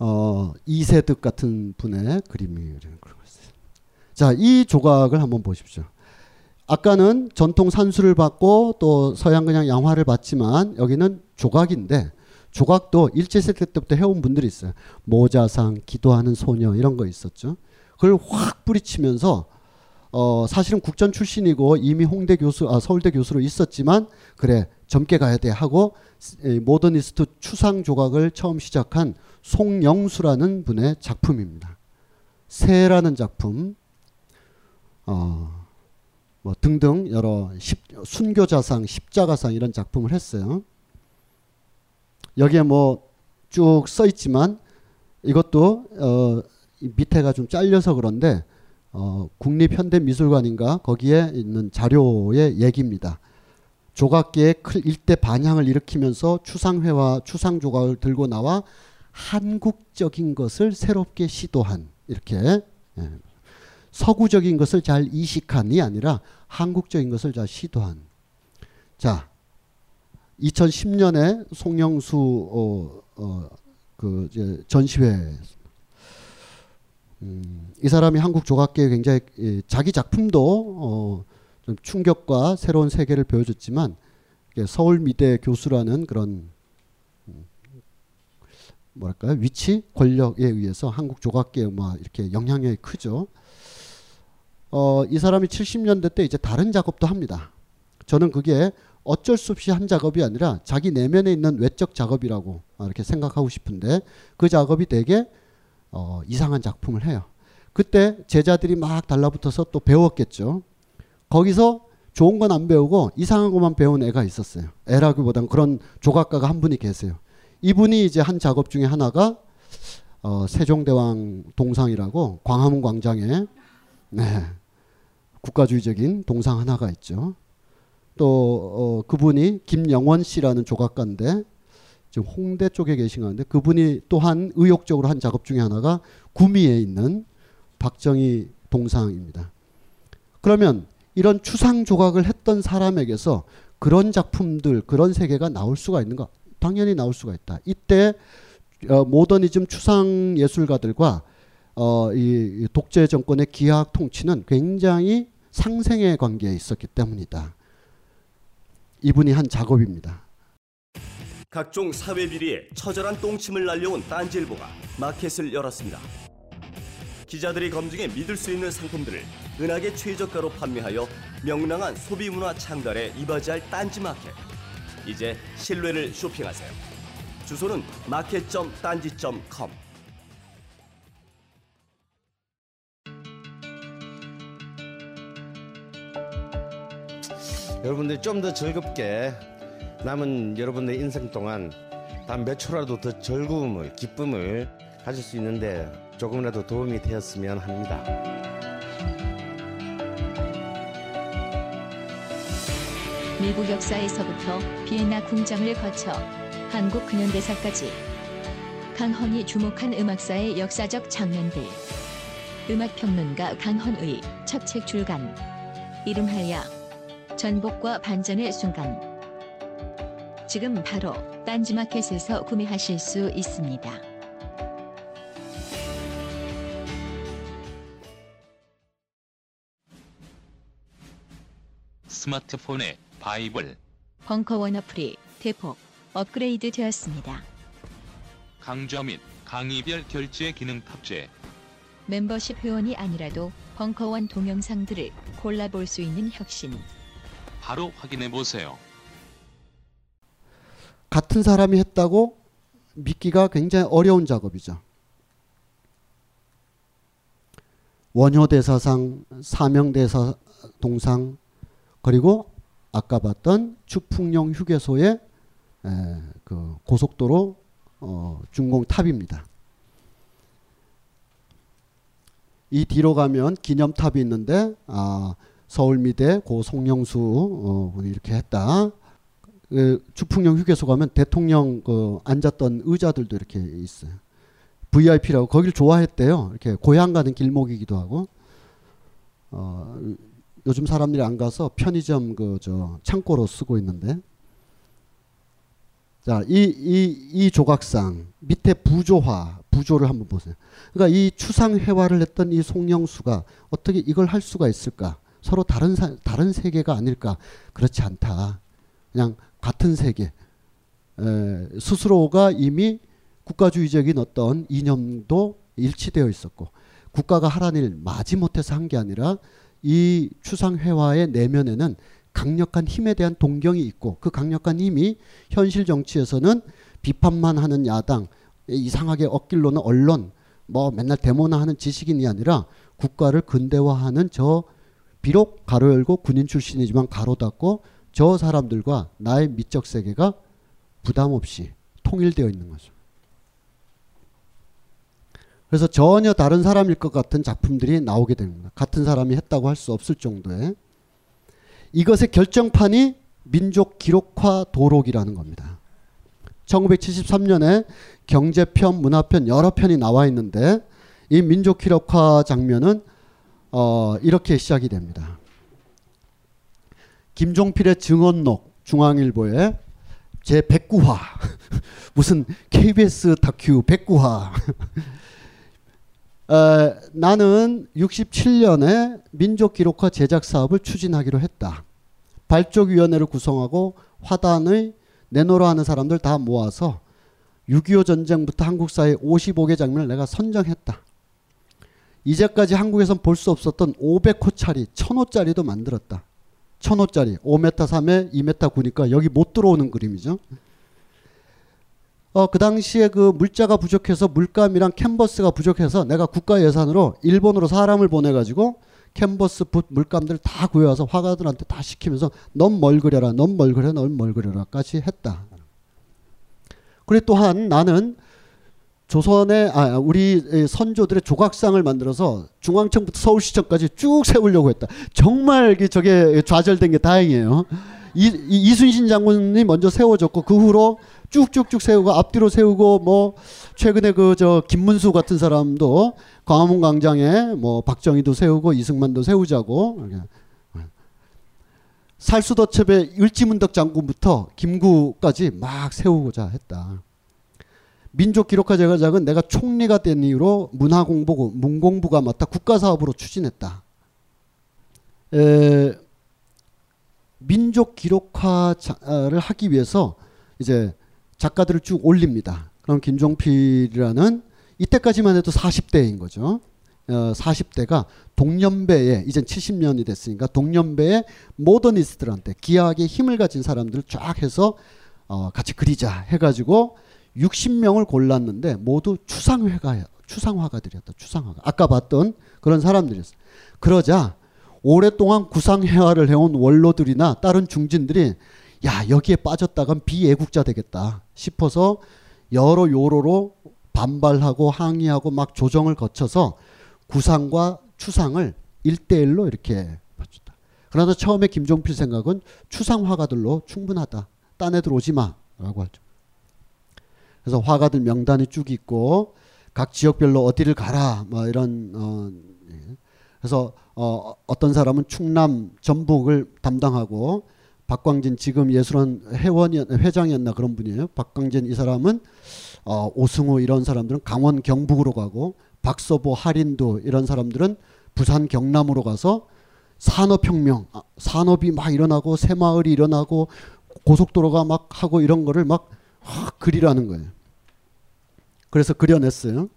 어, 이세득 같은 분의 그림이 그러고 있어요. 자, 이 조각을 한번 보십시오. 아까는 전통 산수를 받고 또 서양 그냥 양화를 받지만 여기는 조각인데 조각도 일제시대 때부터 해온 분들이 있어요. 모자상, 기도하는 소녀 이런 거 있었죠. 그걸 확 뿌리치면서 어 사실은 국전 출신이고 이미 홍대 교수 아 서울대 교수로 있었지만 그래 젊게 가야 돼 하고 모더니스트 추상 조각을 처음 시작한 송영수라는 분의 작품입니다. 새라는 작품 어, 뭐 등등 여러 십, 순교자상, 십자가상 이런 작품을 했어요. 여기에 뭐 쭉 써 있지만 이것도 어, 밑에가 좀 잘려서 그런데 어, 국립현대미술관인가 거기에 있는 자료의 얘기입니다. 조각계의 일대 반향을 일으키면서 추상회와 추상 조각을 들고 나와 한국적인 것을 새롭게 시도한 이렇게 예. 서구적인 것을 잘 이식한이 아니라 한국적인 것을 잘 시도한. 자 2010년에 송영수 어, 어, 그 전시회. 음, 이 사람이 한국 조각계에 굉장히 예, 자기 작품도 어, 좀 충격과 새로운 세계를 보여줬지만 서울미대 교수라는 그런 뭐랄까요? 위치? 권력에 의해서 한국 조각계에 뭐 이렇게 영향력이 크죠. 어, 이 사람이 70년대 때 이제 다른 작업도 합니다. 저는 그게 어쩔 수 없이 한 작업이 아니라 자기 내면에 있는 외적 작업이라고 이렇게 생각하고 싶은데 그 작업이 되게 어, 이상한 작품을 해요. 그때 제자들이 막 달라붙어서 또 배웠겠죠. 거기서 좋은 건 안 배우고 이상한 것만 배운 애가 있었어요. 애라기보다는 그런 조각가가 한 분이 계세요. 이분이 이제 한 작업 중에 하나가 어, 세종대왕 동상이라고 광화문 광장에 네, 국가주의적인 동상 하나가 있죠. 또 어, 그분이 김영원 씨라는 조각가인데 지금 홍대 쪽에 계신 가운데 그분이 또한 의욕적으로 한 작업 중에 하나가 구미에 있는 박정희 동상입니다. 그러면 이런 추상 조각을 했던 사람에게서 그런 작품들, 그런 세계가 나올 수가 있는가? 당연히 나올 수가 있다. 이때 어, 모더니즘 추상 예술가들과 어, 이 독재 정권의 기하학 통치는 굉장히 상생의 관계에 있었기 때문이다. 이분이 한 작업입니다. 각종 사회 비리에 처절한 똥침을 날려온 딴지일보가 마켓을 열었습니다. 기자들이 검증해 믿을 수 있는 상품들을 은하계 최저가로 판매하여 명랑한 소비 문화 창달에 이바지할 딴지 마켓. 이제 신뢰를 쇼핑하세요. 주소는 마켓.딴지.com. 여러분들이 좀 더 즐겁게 남은 여러분의 인생 동안 단 몇 초라도 더 즐거움을 기쁨을 가질 수 있는데 조금이라도 도움이 되었으면 합니다. 미국 역사에서부터 비엔나 궁정을 거쳐 한국 근현대사까지 강헌이 주목한 음악사의 역사적 장면들 음악평론가 강헌의 첫 책 출간 이름하여 전복과 반전의 순간 지금 바로 딴지마켓에서 구매하실 수 있습니다. 스마트폰의 바이블 벙커원 어플이 대폭 업그레이드 되었습니다. 강좌 및 강의별 결제 기능 탑재 멤버십 회원이 아니라도 벙커원 동영상들을 골라볼 수 있는 혁신. 바로 확인해 보세요. 같은 사람이 했다고 믿기가 굉장히 어려운 작업이죠. 원효대사상, 사명대사 동상, 그리고 아까 봤던 추풍령 휴게소의 에, 그 고속도로 어, 준공탑입니다. 이 뒤로 가면 기념탑이 있는데 아, 서울미대 고 송영수 어, 이렇게 했다. 그 주풍령 휴게소 가면 대통령 그 앉았던 의자들도 이렇게 있어요. VIP라고 거길 좋아했대요. 이렇게 고향 가는 길목이기도 하고. 어, 요즘 사람들이 안 가서 편의점 그 저 창고로 쓰고 있는데. 자, 이, 이, 이 조각상 밑에 부조화, 부조를 한번 보세요. 그러니까 이 추상 회화를 했던 이 송영수가 어떻게 이걸 할 수가 있을까? 서로 다른 사, 다른 세계가 아닐까? 그렇지 않다. 그냥 같은 세계. 에, 스스로가 이미 국가주의적인 어떤 이념도 일치되어 있었고 국가가 하라는 일 마지못해서 한 게 아니라 이 추상회화의 내면에는 강력한 힘에 대한 동경이 있고 그 강력한 힘이 현실 정치에서는 비판만 하는 야당 이상하게 엇길로는 언론 뭐 맨날 데모나 하는 지식인이 아니라 국가를 근대화하는 저 비록 가로 열고 군인 출신이지만 가로 닫고 저 사람들과 나의 미적 세계가 부담 없이 통일되어 있는 거죠. 그래서 전혀 다른 사람일 것 같은 작품들이 나오게 됩니다. 같은 사람이 했다고 할 수 없을 정도의 이것의 결정판이 민족 기록화 도록이라는 겁니다. 1973년에 경제편, 문화편 여러 편이 나와 있는데 이 민족 기록화 장면은 어, 이렇게 시작이 됩니다. 김종필의 증언록 중앙일보에 제 109화 *laughs* 무슨 KBS 다큐 109화 *laughs* 어, 나는 67년에 민족 기록화 제작 사업을 추진하기로 했다. 발족위원회를 구성하고 화단의 내노라 하는 사람들 다 모아서 6.25 전쟁부터 한국 사회 55개 장면을 내가 선정했다. 이제까지 한국에선 볼 수 없었던 500호짜리, 1000호짜리도 만들었다. 1000호짜리, 5m 3에 2m 9니까 여기 못 들어오는 그림이죠. 어, 그 당시에 그 물자가 부족해서 물감이랑 캔버스가 부족해서 내가 국가 예산으로 일본으로 사람을 보내가지고 캔버스 붓 물감들 다 구해와서 화가들한테 다 시키면서 넌 뭘 그려라, 넌 뭘 그려, 넌 뭘 그려라까지 했다. 그리고 또한 나는 조선의 아 우리 선조들의 조각상을 만들어서 중앙청부터 서울시청까지 쭉 세우려고 했다. 정말 저게 좌절된 게 다행이에요. 이, 이, 이순신 장군이 먼저 세워졌고 그 후로 쭉쭉쭉 세우고 앞뒤로 세우고 뭐 최근에 그 저 김문수 같은 사람도 광화문 광장에 뭐 박정희도 세우고 이승만도 세우자고 살수더첩의 을지문덕 장군부터 김구까지 막 세우고자 했다. 민족 기록화 제과작은 내가 총리가 된 이후로 문화공부, 문공부가 맡아 국가사업으로 추진했다. 에, 민족 기록화를 하기 위해서 이제 작가들을 쭉 올립니다. 그럼 김종필이라는 이때까지만 해도 40대인 거죠. 어, 40대가 동년배에 이젠 70년이 됐으니까 동년배의 모더니스트들한테 기하게 힘을 가진 사람들을 쫙 해서 어, 같이 그리자 해가지고 60명을 골랐는데 모두 추상회가 추상화가들이었다. 추상화가 아까 봤던 그런 사람들이었어. 그러자 오랫동안 구상회화를 해온 원로들이나 다른 중진들이 야 여기에 빠졌다간 비애국자 되겠다 싶어서 여러 요로로 반발하고 항의하고 막 조정을 거쳐서 구상과 추상을 일대일로 이렇게 바쳤다. 그러나 처음에 김종필 생각은 추상 화가들로 충분하다. 딴 애들 오지 마라고 하죠. 그래서 화가들 명단이 쭉 있고 각 지역별로 어디를 가라 뭐 이런 어 예. 그래서 어 어떤 사람은 충남 전북을 담당하고 박광진 지금 예술원 회원 회장이었나 그런 분이에요. 박광진 이 사람은 어 오승우 이런 사람들은 강원 경북으로 가고 박서보 할인도 이런 사람들은 부산 경남으로 가서 산업혁명 아, 산업이 막 일어나고 새마을이 일어나고 고속도로가 막 하고 이런 거를 막 확 그리라는 거예요. 그래서 그려냈어요.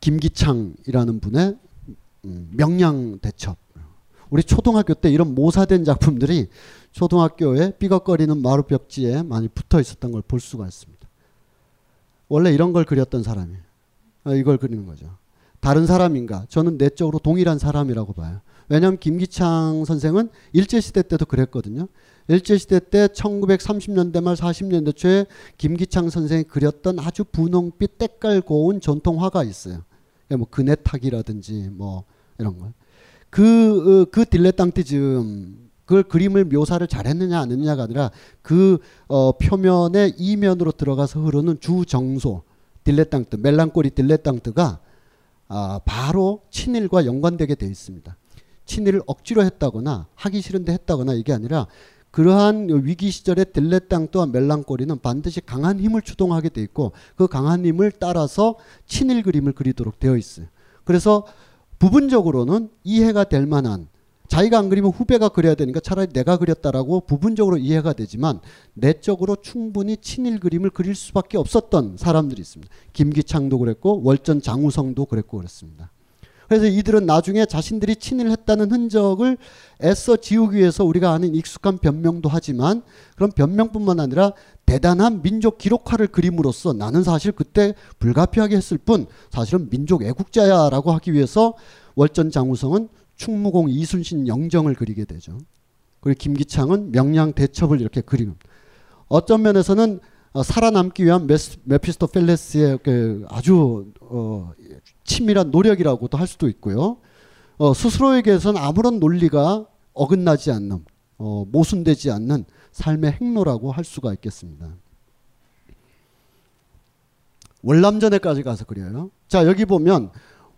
김기창이라는 분의 음, 명량 대첩. 우리 초등학교 때 이런 모사된 작품들이 초등학교에 삐걱거리는 마루벽지에 많이 붙어 있었던 걸 볼 수가 있습니다. 원래 이런 걸 그렸던 사람이에요. 어, 이걸 그리는 거죠. 다른 사람인가? 저는 내적으로 동일한 사람이라고 봐요. 왜냐하면 김기창 선생은 일제시대 때도 그랬거든요. 일제시대 때 1930년대 말 40년대 초에 김기창 선생이 그렸던 아주 분홍빛 때깔 고운 전통 화가 있어요. 뭐 그네 타기라든지 뭐 이런 거. 그, 어, 그 딜레탕티즘, 그걸 그림을 묘사를 잘했느냐 안 했느냐가 아니라 그 어, 표면의 이면으로 들어가서 흐르는 주 정서, 딜레탕트, 멜랑꼬리 딜레탕트가 아, 바로 친일과 연관되게 되어 있습니다. 친일을 억지로 했다거나 하기 싫은데 했다거나 이게 아니라 그러한 위기 시절의 딜레땅트와 멜랑꼬리는 반드시 강한 힘을 추동하게 돼 있고 그 강한 힘을 따라서 친일 그림을 그리도록 되어 있어요. 그래서 부분적으로는 이해가 될 만한 자기가 안 그리면 후배가 그려야 되니까 차라리 내가 그렸다라고 부분적으로 이해가 되지만 내적으로 충분히 친일 그림을 그릴 수밖에 없었던 사람들이 있습니다. 김기창도 그랬고 월전 장우성도 그랬고 그랬습니다. 그래서 이들은 나중에 자신들이 친일했다는 흔적을 애써 지우기 위해서 우리가 아는 익숙한 변명도 하지만 그런 변명뿐만 아니라 대단한 민족 기록화를 그림으로써 나는 사실 그때 불가피하게 했을 뿐 사실은 민족 애국자야라고 하기 위해서 월전 장우성은 충무공 이순신 영정을 그리게 되죠. 그리고 김기창은 명량 대첩을 이렇게 그리는. 어떤 면에서는 어, 살아남기 위한 메피스토펠레스의 그 아주 어, 치밀한 노력이라고도 할 수도 있고요. 어, 스스로에게서는 아무런 논리가 어긋나지 않는 어, 모순되지 않는 삶의 행로라고 할 수가 있겠습니다. 월남전에까지 가서 그려요. 자 여기 보면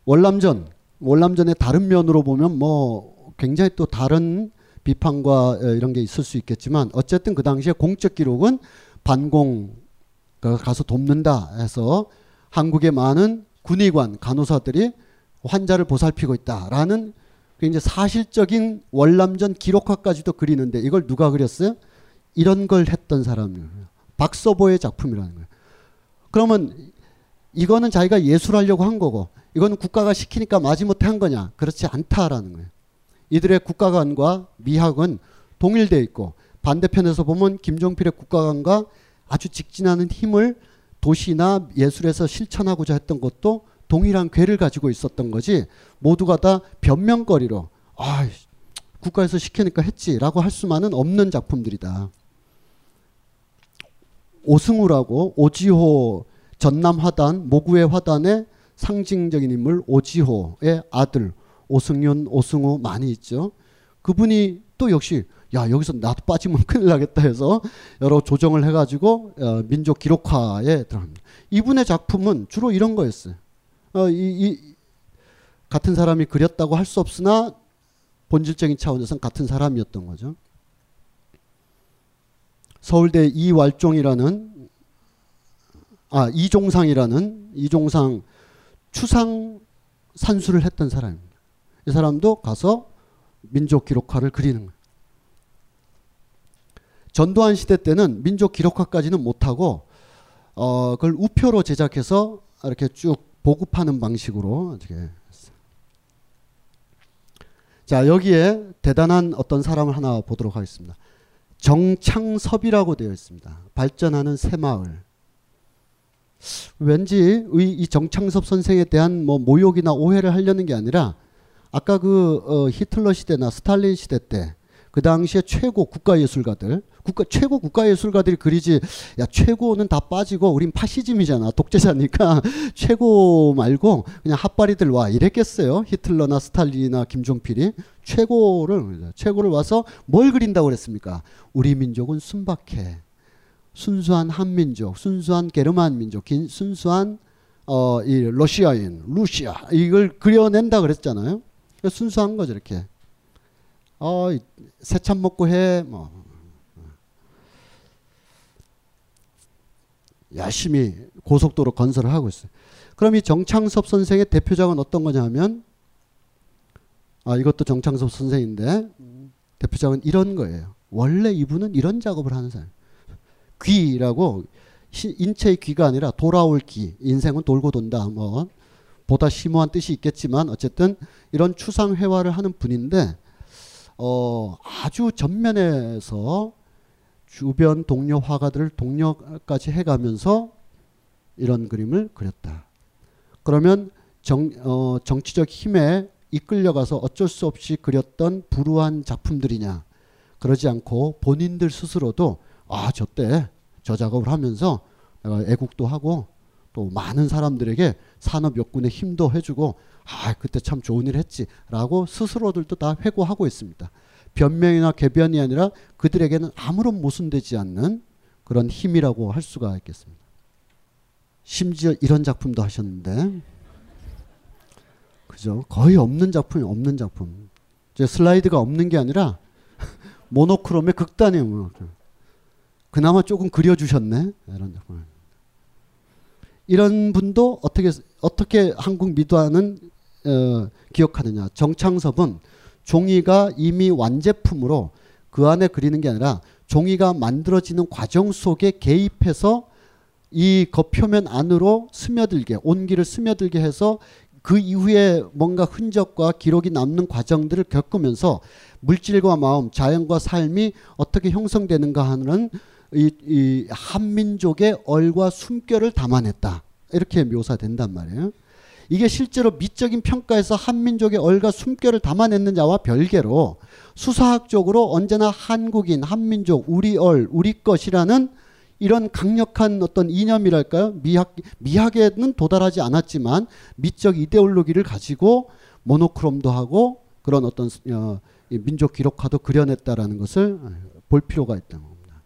월남전 월남전의 다른 면으로 보면 뭐 굉장히 또 다른 비판과 이런 게 있을 수 있겠지만 어쨌든 그 당시에 공적 기록은 반공 가서 돕는다 해서 한국의 많은 군의관 간호사들이 환자를 보살피고 있다라는 그 이제 사실적인 월남전 기록화까지도 그리는데 이걸 누가 그렸어요? 이런 걸 했던 사람이에요. 박서보의 작품이라는 거예요. 그러면 이거는 자기가 예술하려고 한 거고 이거는 국가가 시키니까 마지못해 한 거냐? 그렇지 않다라는 거예요. 이들의 국가관과 미학은 동일돼 있고 반대편에서 보면 김종필의 국가관과 아주 직진하는 힘을 도시나 예술에서 실천하고자 했던 것도 동일한 괴를 가지고 있었던 거지 모두가 다 변명거리로 아 국가에서 시키니까 했지라고 할 수만은 없는 작품들이다. 오승우라고 오지호 전남 화단 모구의 화단의 상징적인 인물 오지호의 아들 오승윤 오승우 많이 있죠. 그분이 또 역시 야 여기서 나도 빠지면 큰일 나겠다 해서 여러 조정을 해가지고 어, 민족 기록화에 들어갑니다. 이분의 작품은 주로 이런 거였어요. 어, 이, 이 같은 사람이 그렸다고 할 수 없으나 본질적인 차원에서는 같은 사람이었던 거죠. 서울대 이왈종이라는 아 이종상이라는 이종상 추상 산수를 했던 사람입니다. 이 사람도 가서 민족 기록화를 그리는 거예요. 전두환 시대 때는 민족 기록화까지는 못하고 어, 그걸 우표로 제작해서 이렇게 쭉 보급하는 방식으로 어떻게. 자 여기에 대단한 어떤 사람을 하나 보도록 하겠습니다. 정창섭이라고 되어 있습니다. 발전하는 새마을. 왠지 이 정창섭 선생에 대한 뭐 모욕이나 오해를 하려는 게 아니라 아까 그 어, 히틀러 시대나 스탈린 시대 때 그 당시에 최고 국가 예술가들, 국가 최고 국가 예술가들이 그리지 야 최고는 다 빠지고 우린 파시즘이잖아 독재자니까 *laughs* 최고 말고 그냥 핫바리들 와 이랬겠어요 히틀러나 스탈린이나 김종필이 최고를 최고를 와서 뭘 그린다고 그랬습니까? 우리 민족은 순박해 순수한 한민족, 순수한 게르만 민족, 긴 순수한 어, 이 러시아인, 루시아 이걸 그려낸다 그랬잖아요. 순수한 거죠 이렇게. 어, 새참 먹고 해. 뭐. 열심히 고속도로 건설을 하고 있어요. 그럼 이 정창섭 선생의 대표작은 어떤 거냐면 아 이것도 정창섭 선생인데 대표작은 이런 거예요. 원래 이분은 이런 작업을 하는 사람. 귀라고 인체의 귀가 아니라 돌아올 귀. 인생은 돌고 돈다. 뭐 보다 심오한 뜻이 있겠지만 어쨌든 이런 추상 회화를 하는 분인데 어 아주 전면에서 주변 동료 화가들을 동료까지 해가면서 이런 그림을 그렸다. 그러면 정, 어, 정치적 힘에 이끌려가서 어쩔 수 없이 그렸던 불우한 작품들이냐. 그러지 않고 본인들 스스로도 아, 저 때 저 작업을 하면서 내가 애국도 하고 또 많은 사람들에게 산업 역군에 힘도 해주고 아, 그때 참 좋은 일 했지라고 스스로들도 다 회고하고 있습니다. 변명이나 개변이 아니라 그들에게는 아무런 모순되지 않는 그런 힘이라고 할 수가 있겠습니다. 심지어 이런 작품도 하셨는데 그죠? 거의 없는 작품이 없는 작품. 이제 슬라이드가 없는 게 아니라 *laughs* 모노크롬의 모노크롬. 그나마 조금 그려주셨네 이런 작품. 이런 분도 어떻게 어떻게 한국 미도하는 어, 기억하느냐. 정창섭은 종이가 이미 완제품으로 그 안에 그리는 게 아니라 종이가 만들어지는 과정 속에 개입해서 이 겉표면 안으로 스며들게 온기를 스며들게 해서 그 이후에 뭔가 흔적과 기록이 남는 과정들을 겪으면서 물질과 마음, 자연과 삶이 어떻게 형성되는가 하는 이, 이 한민족의 얼과 숨결을 담아냈다. 이렇게 묘사된단 말이에요. 이게 실제로 미적인 평가에서 한민족의 얼과 숨결을 담아냈느냐와 별개로 수사학적으로 언제나 한국인, 한민족, 우리 얼, 우리 것이라는 이런 강력한 어떤 이념이랄까요? 미학, 미학에는 도달하지 않았지만 미적 이데올로기를 가지고 모노크롬도 하고 그런 어떤 어, 민족 기록화도 그려냈다라는 것을 볼 필요가 있다는 겁니다.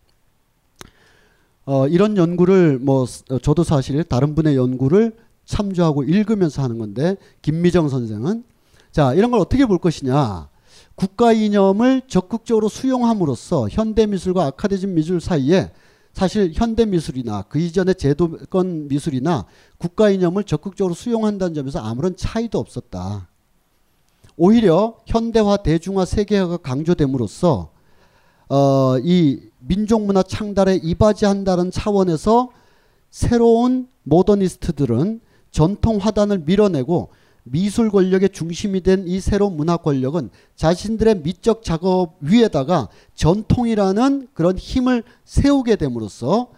어, 이런 연구를 뭐 저도 사실 다른 분의 연구를 참조하고 읽으면서 하는 건데 김미정 선생은 자 이런 걸 어떻게 볼 것이냐 국가 이념을 적극적으로 수용함으로써 현대 미술과 아카데믹 미술 사이에 사실 현대 미술이나 그 이전의 제도권 미술이나 국가 이념을 적극적으로 수용한다는 점에서 아무런 차이도 없었다. 오히려 현대화, 대중화, 세계화가 강조됨으로써 어, 이 민족문화 창달에 이바지한다는 차원에서 새로운 모더니스트들은 전통 화단을 밀어내고 미술 권력의 중심이 된 이 새로운 문화 권력은 자신들의 미적 작업 위에다가 전통이라는 그런 힘을 세우게 됨으로써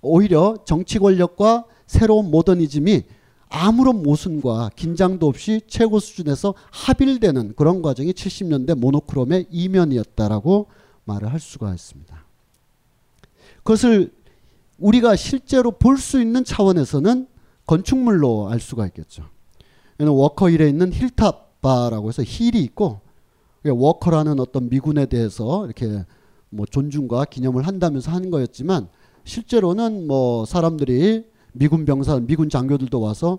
오히려 정치 권력과 새로운 모더니즘이 아무런 모순과 긴장도 없이 최고 수준에서 합일되는 그런 과정이 70년대 모노크롬의 이면이었다라고 말을 할 수가 있습니다. 그것을 우리가 실제로 볼 수 있는 차원에서는 건축물로 알 수가 있겠죠. 워커 힐에 있는 힐탑 바라고 해서 hill이 있고 워커라는 어떤 미군에 대해서 이렇게 뭐 존중과 기념을 한다면서 하는 거였지만 실제로는 뭐 사람들이 미군 병사, 미군 장교들도 와서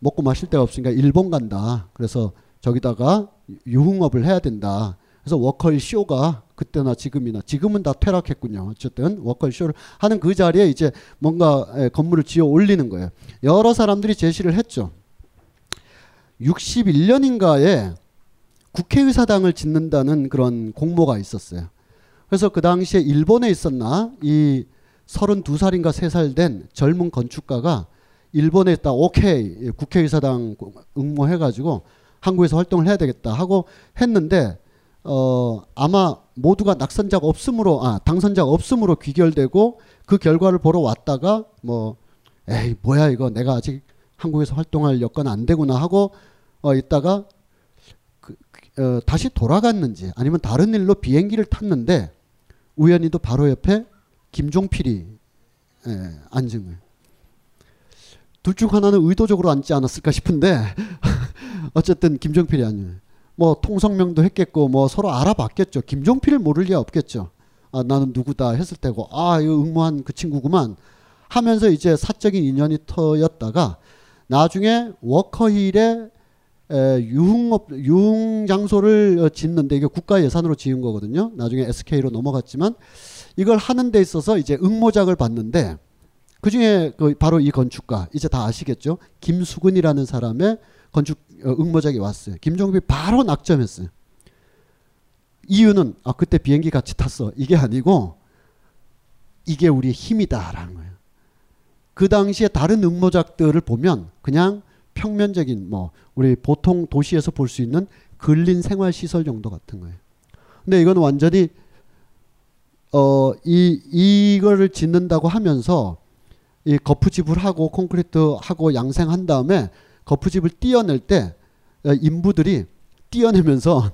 먹고 마실 데가 없으니까 일본 간다. 그래서 저기다가 유흥업을 해야 된다. 그래서 워커힐 쇼가 그때나 지금이나 지금은 다 퇴락했군요. 어쨌든 워커힐 쇼를 하는 그 자리에 이제 뭔가 건물을 지어 올리는 거예요. 여러 사람들이 제시를 했죠. 61년인가에 국회의사당을 짓는다는 그런 공모가 있었어요. 그래서 그 당시에 일본에 있었나 이 32살인가 3살 된 젊은 건축가가 일본에 있다 오케이 국회의사당 응모해가지고 한국에서 활동을 해야 되겠다 하고 했는데 어 아마 모두가 낙선자가 없으므로 아 당선자가 없으므로 귀결되고 그 결과를 보러 왔다가 뭐 에이 뭐야 이거 내가 아직 한국에서 활동할 여건 안 되구나 하고 어 있다가 그 어, 다시 돌아갔는지 아니면 다른 일로 비행기를 탔는데 우연히도 바로 옆에 김종필이 예, 앉은 거예요. 둘중 하나는 의도적으로 앉지 않았을까 싶은데 *laughs* 어쨌든 김종필이 앉은 뭐 통성명도 했겠고 뭐 서로 알아봤겠죠. 김종필을 모를 리가 없겠죠. 아, 나는 누구다 했을 때고 아 이거 응모한 그 친구구만 하면서 이제 사적인 인연이 터였다가 나중에 워커힐에 에, 유흥업 유흥 장소를 어, 짓는데 이게 국가 예산으로 지은 거거든요. 나중에 SK로 넘어갔지만 이걸 하는 데 있어서 이제 응모작을 받는데 그 중에 그 바로 이 건축가 이제 다 아시겠죠? 김수근이라는 사람의 건축 어, 응모작이 왔어요. 김종필 바로 낙점했어요. 이유는 아 그때 비행기 같이 탔어 이게 아니고 이게 우리의 힘이다라는 거예요. 그 당시에 다른 응모작들을 보면 그냥 평면적인 뭐 우리 보통 도시에서 볼 수 있는 근린 생활 시설 정도 같은 거예요. 근데 이건 완전히 어 이 이거를 짓는다고 하면서 이 거푸집을 하고 콘크리트 하고 양생한 다음에 거푸집을 띄어낼 때 어, 인부들이 띄어내면서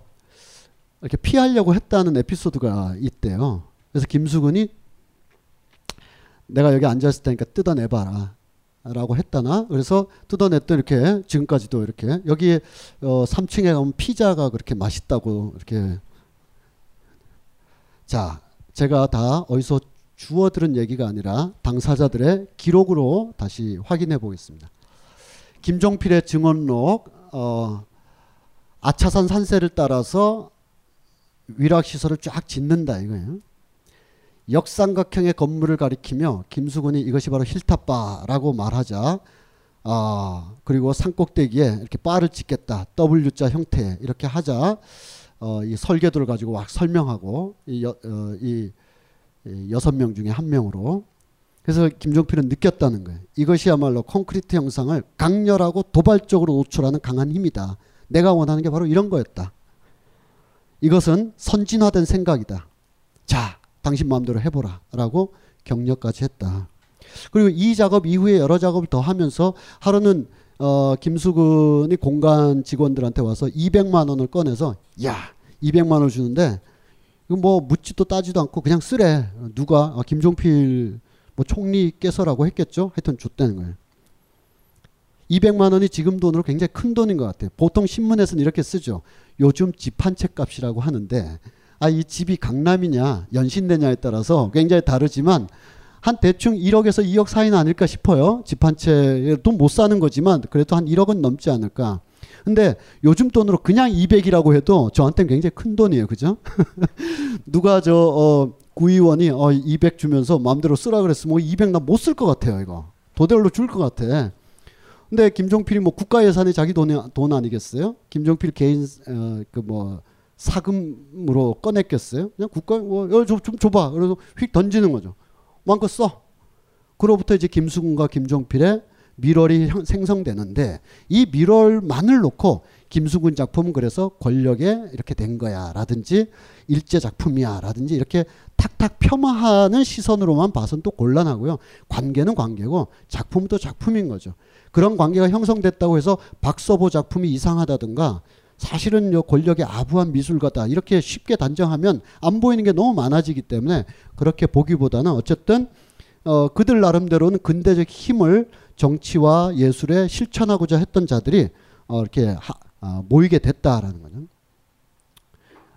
*laughs* 이렇게 피하려고 했다는 에피소드가 있대요. 그래서 김수근이 내가 여기 앉았을 테니까 뜯어내봐라. 라고 했다나 그래서 뜯어냈더니 이렇게 지금까지도 이렇게 여기 어 3층에 가면 피자가 그렇게 맛있다고 이렇게 자 제가 다 어디서 주워 들은 얘기가 아니라 당사자들의 기록으로 다시 확인해 보겠습니다. 김종필의 증언록 어 아차산 산세를 따라서 위락 시설을 쫙 짓는다 이거예요. 역삼각형의 건물을 가리키며 김수근이 이것이 바로 힐탑바라고 말하자 아 그리고 산 꼭대기에 이렇게 바를 짓겠다 W자 형태 이렇게 하자 어, 이 설계도를 가지고 막 설명하고 이, 여, 어, 이, 이 여섯 명 중에 한 명으로 그래서 김종필은 느꼈다는 거예요. 이것이야말로 콘크리트 형상을 강렬하고 도발적으로 노출하는 강한 힘이다. 내가 원하는 게 바로 이런 거였다. 이것은 선진화된 생각이다. 자, 당신 마음대로 해보라 라고 격려까지 했다. 그리고 이 작업 이후에 여러 작업을 더 하면서 하루는 어, 김수근이 공간 직원들한테 와서 200만 원을 꺼내서 야 200만 원을 주는데 이거 뭐 묻지도 따지도 않고 그냥 쓰래. 누가 아, 김종필 뭐 총리께서라고 했겠죠. 하여튼 줬다는 거예요. 200만 원이 지금 돈으로 굉장히 큰 돈인 것 같아요. 보통 신문에서는 이렇게 쓰죠. 요즘 집 한 채 값이라고 하는데 아, 이 집이 강남이냐 연신내냐에 따라서 굉장히 다르지만 한 대충 1억에서 2억 사이는 아닐까 싶어요. 집 한채돈못 사는 거지만 그래도 한 1억은 넘지 않을까. 근데 요즘 돈으로 그냥 200이라고 해도 저한테는 굉장히 큰 돈이에요. 그죠? *laughs* 누가 저 어, 구의원이 어, 200 주면서 마음대로 쓰라 그랬으면 200 나 못 쓸 것 같아요. 이거. 도대로 줄 것 같아. 근데 김종필이 뭐 국가 예산이 자기 돈이 돈 아니겠어요? 김종필 개인 어, 그뭐 사금으로 꺼냈겠어요? 그냥 국가 뭐좀 좀 줘봐. 그래서 휙 던지는 거죠. 마음껏 써. 그로부터 이제 김수근과 김종필의 밀월이 생성되는데 이 밀월만을 놓고 김수근 작품은 그래서 권력에 이렇게 된 거야라든지 일제 작품이야라든지 이렇게 탁탁 폄하하는 시선으로만 봐선 또 곤란하고요. 관계는 관계고 작품은 또 작품인 거죠. 그런 관계가 형성됐다고 해서 박서보 작품이 이상하다든가 사실은 요 권력의 아부한 미술가다 이렇게 쉽게 단정하면 안 보이는 게 너무 많아지기 때문에 그렇게 보기보다는 어쨌든 어 그들 나름대로는 근대적 힘을 정치와 예술에 실천하고자 했던 자들이 어 이렇게 하, 어 모이게 됐다라는 거죠.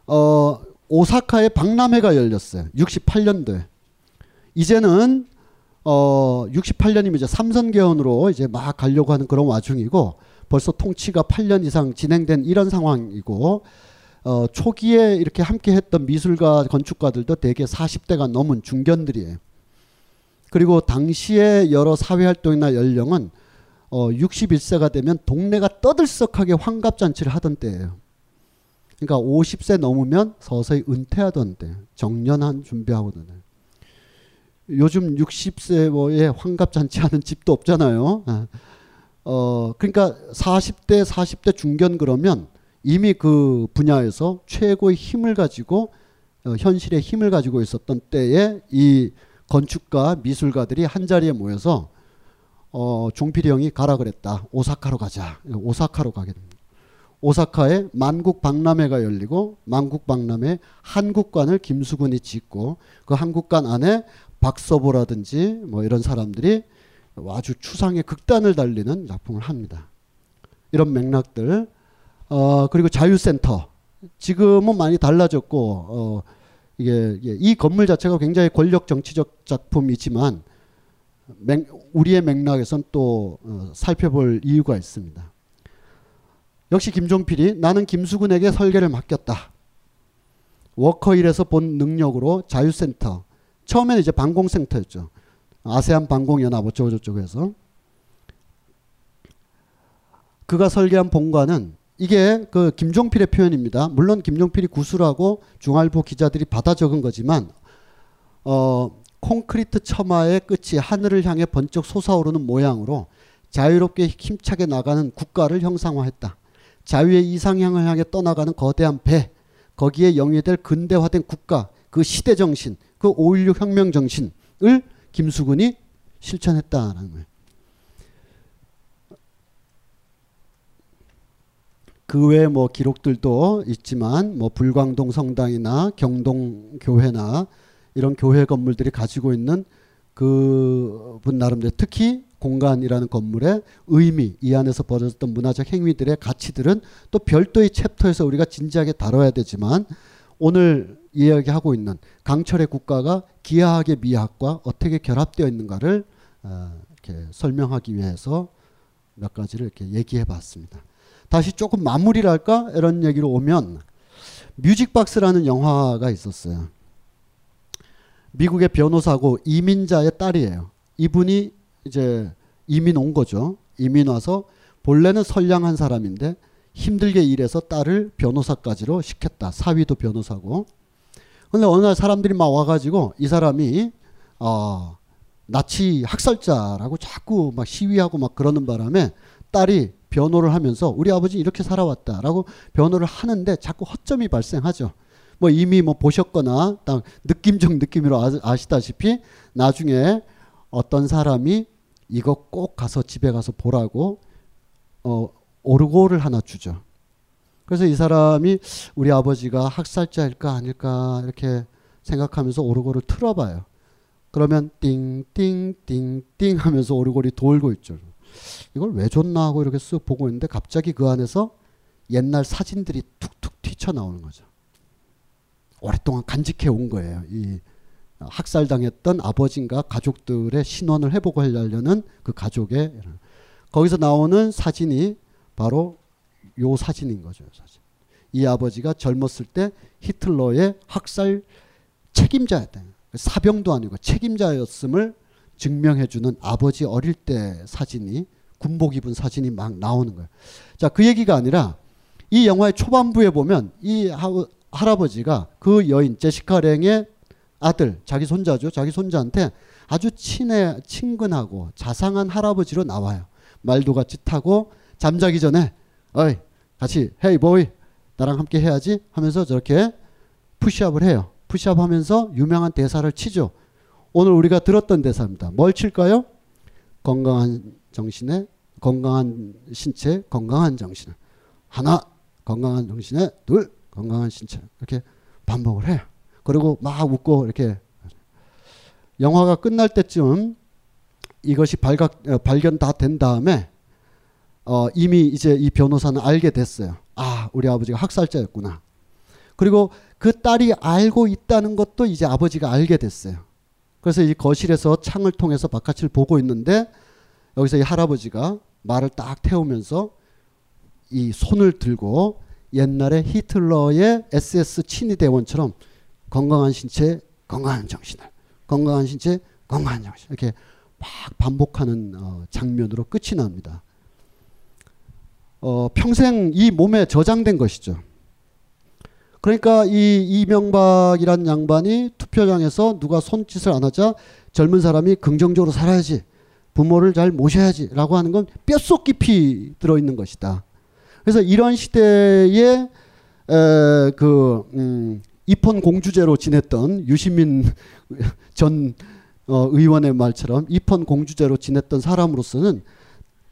어 오사카에 박람회가 열렸어요. 68년도에. 이제는 어 68년이면 이제 삼선 개헌으로 이제 막 가려고 하는 그런 와중이고 벌써 통치가 8년 이상 진행된 이런 상황이고 어, 초기에 이렇게 함께 했던 미술가 건축가들도 대개 40대가 넘은 중견들이에요. 그리고 당시에 여러 사회 활동이나 연령은 어, 61세가 되면 동네가 떠들썩하게 환갑잔치를 하던 때예요. 그러니까 50세 넘으면 서서히 은퇴하던 때, 정년한 준비하거든요. 요즘 60세에 환갑잔치 하는 집도 없잖아요. 아. 어, 그러니까 40대, 40대 중견 그러면 이미 그 분야에서 최고의 힘을 가지고 어, 현실의 힘을 가지고 있었던 때에 이 건축가, 미술가들이 한 자리에 모여서 어, 종필이 형이 가라 그랬다. 오사카로 가자. 오사카로 가게 됩니다. 오사카에 만국 박람회가 열리고 만국 박람회 한국관을 김수근이 짓고 그 한국관 안에 박서보라든지 뭐 이런 사람들이 아주 추상의 극단을 달리는 작품을 합니다. 이런 맥락들 어, 그리고 자유센터 지금은 많이 달라졌고 어, 이게, 이게 이 건물 자체가 굉장히 권력 정치적 작품이지만 맥, 우리의 맥락에선 또 어, 살펴볼 이유가 있습니다. 역시 김종필이 나는 김수근에게 설계를 맡겼다. 워커힐에서 본 능력으로 자유센터 처음에는 이제 방공센터였죠. 아세안 방공연합 어쩌고저쩌고 해서 그가 설계한 본관은 이게 그 김종필의 표현입니다. 물론 김종필이 구술하고 중알보 기자들이 받아 적은 거지만 어 콘크리트 처마의 끝이 하늘을 향해 번쩍 솟아오르는 모양으로 자유롭게 힘차게 나가는 국가를 형상화했다. 자유의 이상향을 향해 떠나가는 거대한 배, 거기에 영위될 근대화된 국가, 그 시대 정신, 그 5.16 혁명 정신을 김수근이 실천했다라는 거예요. 그 외에 뭐 기록들도 있지만 뭐 불광동 성당이나 경동 교회나 이런 교회 건물들이 가지고 있는 그분 나름대로 특히 공간이라는 건물의 의미, 이 안에서 벌어졌던 문화적 행위들의 가치들은 또 별도의 챕터에서 우리가 진지하게 다뤄야 되지만 오늘 이야기하고 있는 강철의 국가가 기하학의 미학과 어떻게 결합되어 있는가를 어, 이렇게 설명하기 위해서 몇 가지를 이렇게 얘기해 봤습니다. 다시 조금 마무리를 할까? 이런 얘기로 오면 뮤직박스라는 영화가 있었어요. 미국의 변호사고 이민자의 딸이에요. 이분이 이제 이민 온 거죠. 이민 와서 본래는 선량한 사람인데 힘들게 일해서 딸을 변호사까지로 시켰다. 사위도 변호사고. 근데 어느 날 사람들이 막 와가지고 이 사람이 어, 나치 학살자라고 자꾸 막 시위하고 막 그러는 바람에 딸이 변호를 하면서 우리 아버지 이렇게 살아왔다라고 변호를 하는데 자꾸 허점이 발생하죠. 뭐 이미 뭐 보셨거나 딱 느낌적 느낌으로 아시다시피 나중에 어떤 사람이 이거 꼭 가서 집에 가서 보라고 어 오르골을 하나 주죠. 그래서 이 사람이 우리 아버지가 학살자일까 아닐까 이렇게 생각하면서 오르골을 틀어봐요. 그러면 띵띵띵띵 하면서 오르골이 돌고 있죠. 이걸 왜 줬나 하고 이렇게 쓱 보고 있는데 갑자기 그 안에서 옛날 사진들이 툭툭 튀쳐나오는 거죠. 오랫동안 간직해 온 거예요. 이 학살당했던 아버지인가 가족들의 신원을 회복을 하려는 그 가족의 거기서 나오는 사진이 바로 요 사진인 거죠. 사진. 이 아버지가 젊었을 때 히틀러의 학살 책임자였다. 사병도 아니고 책임자였음을 증명해주는 아버지 어릴 때 사진이 군복 입은 사진이 막 나오는 거예요. 자, 그 얘기가 아니라 이 영화의 초반부에 보면 이 하, 할아버지가 그 여인 제시카 랭의 아들, 자기 손자죠. 자기 손자한테 아주 친해, 친근하고 자상한 할아버지로 나와요. 말도 같이 타고 잠자기 전에 어이 같이 헤이 보이 나랑 함께 해야지 하면서 저렇게 푸시업을 해요. 푸시업 하면서 유명한 대사를 치죠. 오늘 우리가 들었던 대사입니다. 뭘 칠까요? 건강한 정신에 건강한 신체, 건강한 정신. 하나, 건강한 정신에 둘, 건강한 신체. 이렇게 반복을 해요. 그리고 막 웃고 이렇게 영화가 끝날 때쯤 이것이 발각, 어, 발견 다 된 다음에 어, 이미 이제 이 변호사는 알게 됐어요. 아, 우리 아버지가 학살자였구나. 그리고 그 딸이 알고 있다는 것도 이제 아버지가 알게 됐어요. 그래서 이 거실에서 창을 통해서 바깥을 보고 있는데 여기서 이 할아버지가 말을 딱 태우면서 이 손을 들고 옛날에 히틀러의 SS 친위 대원처럼 건강한 신체, 건강한 정신을, 건강한 신체, 건강한 정신 이렇게 막 반복하는 어, 장면으로 끝이 납니다. 어, 평생 이 몸에 저장된 것이죠. 그러니까 이 이명박이란 양반이 투표장에서 누가 손짓을 안 하자 젊은 사람이 긍정적으로 살아야지 부모를 잘 모셔야지라고 하는 건 뼛속 깊이 들어 있는 것이다. 그래서 이런 시대에 에, 그 음, 입헌 공주제로 지냈던 유시민 전 어, 의원의 말처럼 입헌 공주제로 지냈던 사람으로서는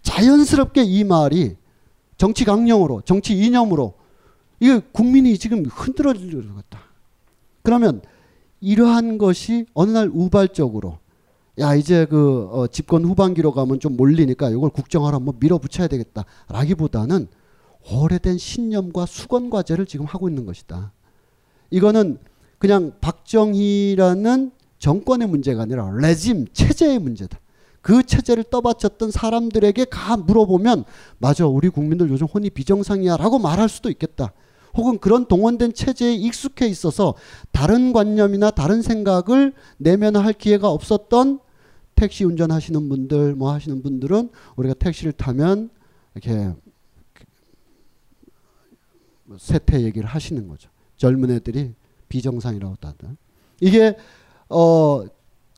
자연스럽게 이 말이 정치 강령으로, 정치 이념으로 이게 국민이 지금 흔들어질 것 같다. 그러면 이러한 것이 어느 날 우발적으로 야 이제 그 어, 집권 후반기로 가면 좀 몰리니까 이걸 국정화로 한번 밀어붙여야 되겠다라기보다는 오래된 신념과 수건 과제를 지금 하고 있는 것이다. 이거는 그냥 박정희라는 정권의 문제가 아니라 레짐 체제의 문제다. 그 체제를 떠받쳤던 사람들에게 가 물어보면 맞아 우리 국민들 요즘 혼이 비정상이야라고 말할 수도 있겠다. 혹은 그런 동원된 체제에 익숙해 있어서 다른 관념이나 다른 생각을 내면할 기회가 없었던 택시 운전하시는 분들 뭐 하시는 분들은 우리가 택시를 타면 이렇게 세태 얘기를 하시는 거죠. 젊은 애들이 비정상이라고 다들. 이게 어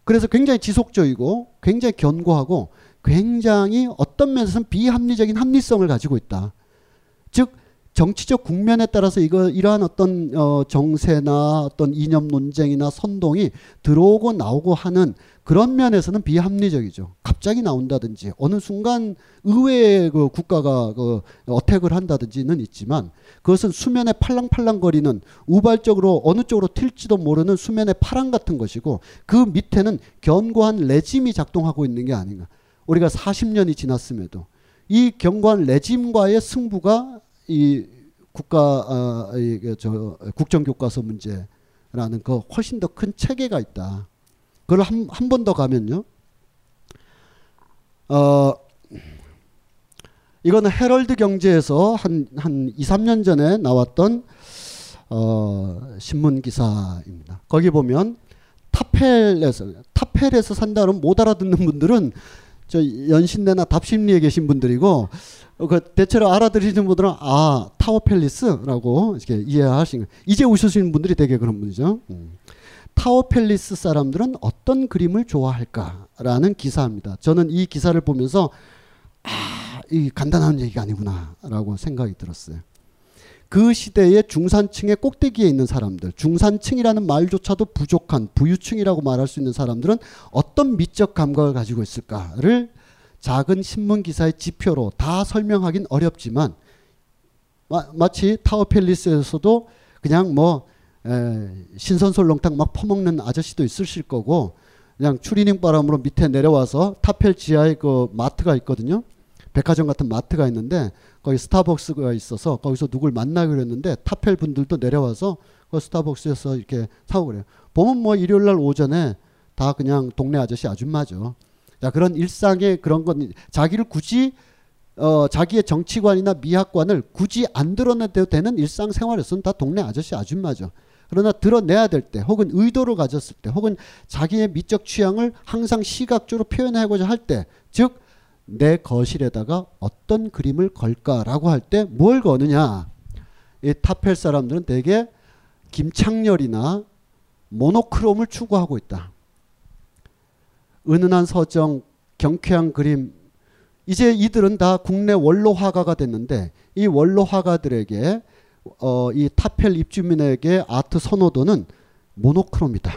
그래서 굉장히 지속적이고 굉장히 견고하고 굉장히 어떤 면에서는 비합리적인 합리성을 가지고 있다. 즉 정치적 국면에 따라서 이거 이러한 어떤 어 정세나 어떤 이념 논쟁이나 선동이 들어오고 나오고 하는 그런 면에서는 비합리적이죠. 갑자기 나온다든지 어느 순간 의외의 그 국가가 그 어택을 한다든지는 있지만 그것은 수면에 팔랑팔랑거리는 우발적으로 어느 쪽으로 튈지도 모르는 수면의 파랑 같은 것이고 그 밑에는 견고한 레짐이 작동하고 있는 게 아닌가. 우리가 40년이 지났음에도 이 견고한 레짐과의 승부가 이 국가 어, 이저 국정 교과서 문제라는 그 훨씬 더 큰 체계가 있다. 그걸 한 한 번 더 가면요. 어 이거는 헤럴드 경제에서 한 한 2, 3년 전에 나왔던 어 신문 기사입니다. 거기 보면 타펠에서 타펠에서 산다는 못 알아듣는 분들은 저 연신내나 답십리에 계신 분들이고 어, 그 대체로 알아들으시는 분들은 아 타워 팰리스라고 이렇게 이해하시는 이제 오시는 분들이 되게 그런 분이죠. 음. 타워 팰리스 사람들은 어떤 그림을 좋아할까라는 기사입니다. 저는 이 기사를 보면서 아, 이 간단한 얘기가 아니구나라고 생각이 들었어요. 그 시대의 중산층의 꼭대기에 있는 사람들, 중산층이라는 말조차도 부족한 부유층이라고 말할 수 있는 사람들은 어떤 미적 감각을 가지고 있을까를 작은 신문 기사의 지표로 다 설명하긴 어렵지만 마, 치 타워 팰리스에서도 그냥 뭐 에, 신선솔롱탕 막 퍼먹는 아저씨도 있으실 거고 그냥 추리닝 바람으로 밑에 내려와서 타펠 지하에 그 마트가 있거든요. 백화점 같은 마트가 있는데 거기 스타벅스가 있어서 거기서 누굴 만나기로 했는데 타펠 분들도 내려와서 그 스타벅스에서 이렇게 사고 그래요. 보면 뭐 일요일 날 오전에 다 그냥 동네 아저씨 아줌마죠. 자, 그런 일상의 그런 건 자기를 굳이 어, 자기의 정치관이나 미학관을 굳이 안 드러내도 되는 일상생활에서는 다 동네 아저씨 아줌마죠. 그러나 드러내야 될 때, 혹은 의도를 가졌을 때, 혹은 자기의 미적 취향을 항상 시각적으로 표현하고자 할 때, 즉, 내 거실에다가 어떤 그림을 걸까라고 할 때 뭘 거느냐. 이 타펠 사람들은 대개 김창렬이나 모노크롬을 추구하고 있다. 은은한 서정, 경쾌한 그림. 이제 이들은 다 국내 원로 화가가 됐는데 이 원로 화가들에게 어, 이 타펠 입주민에게 아트 선호도는 모노크롬이다.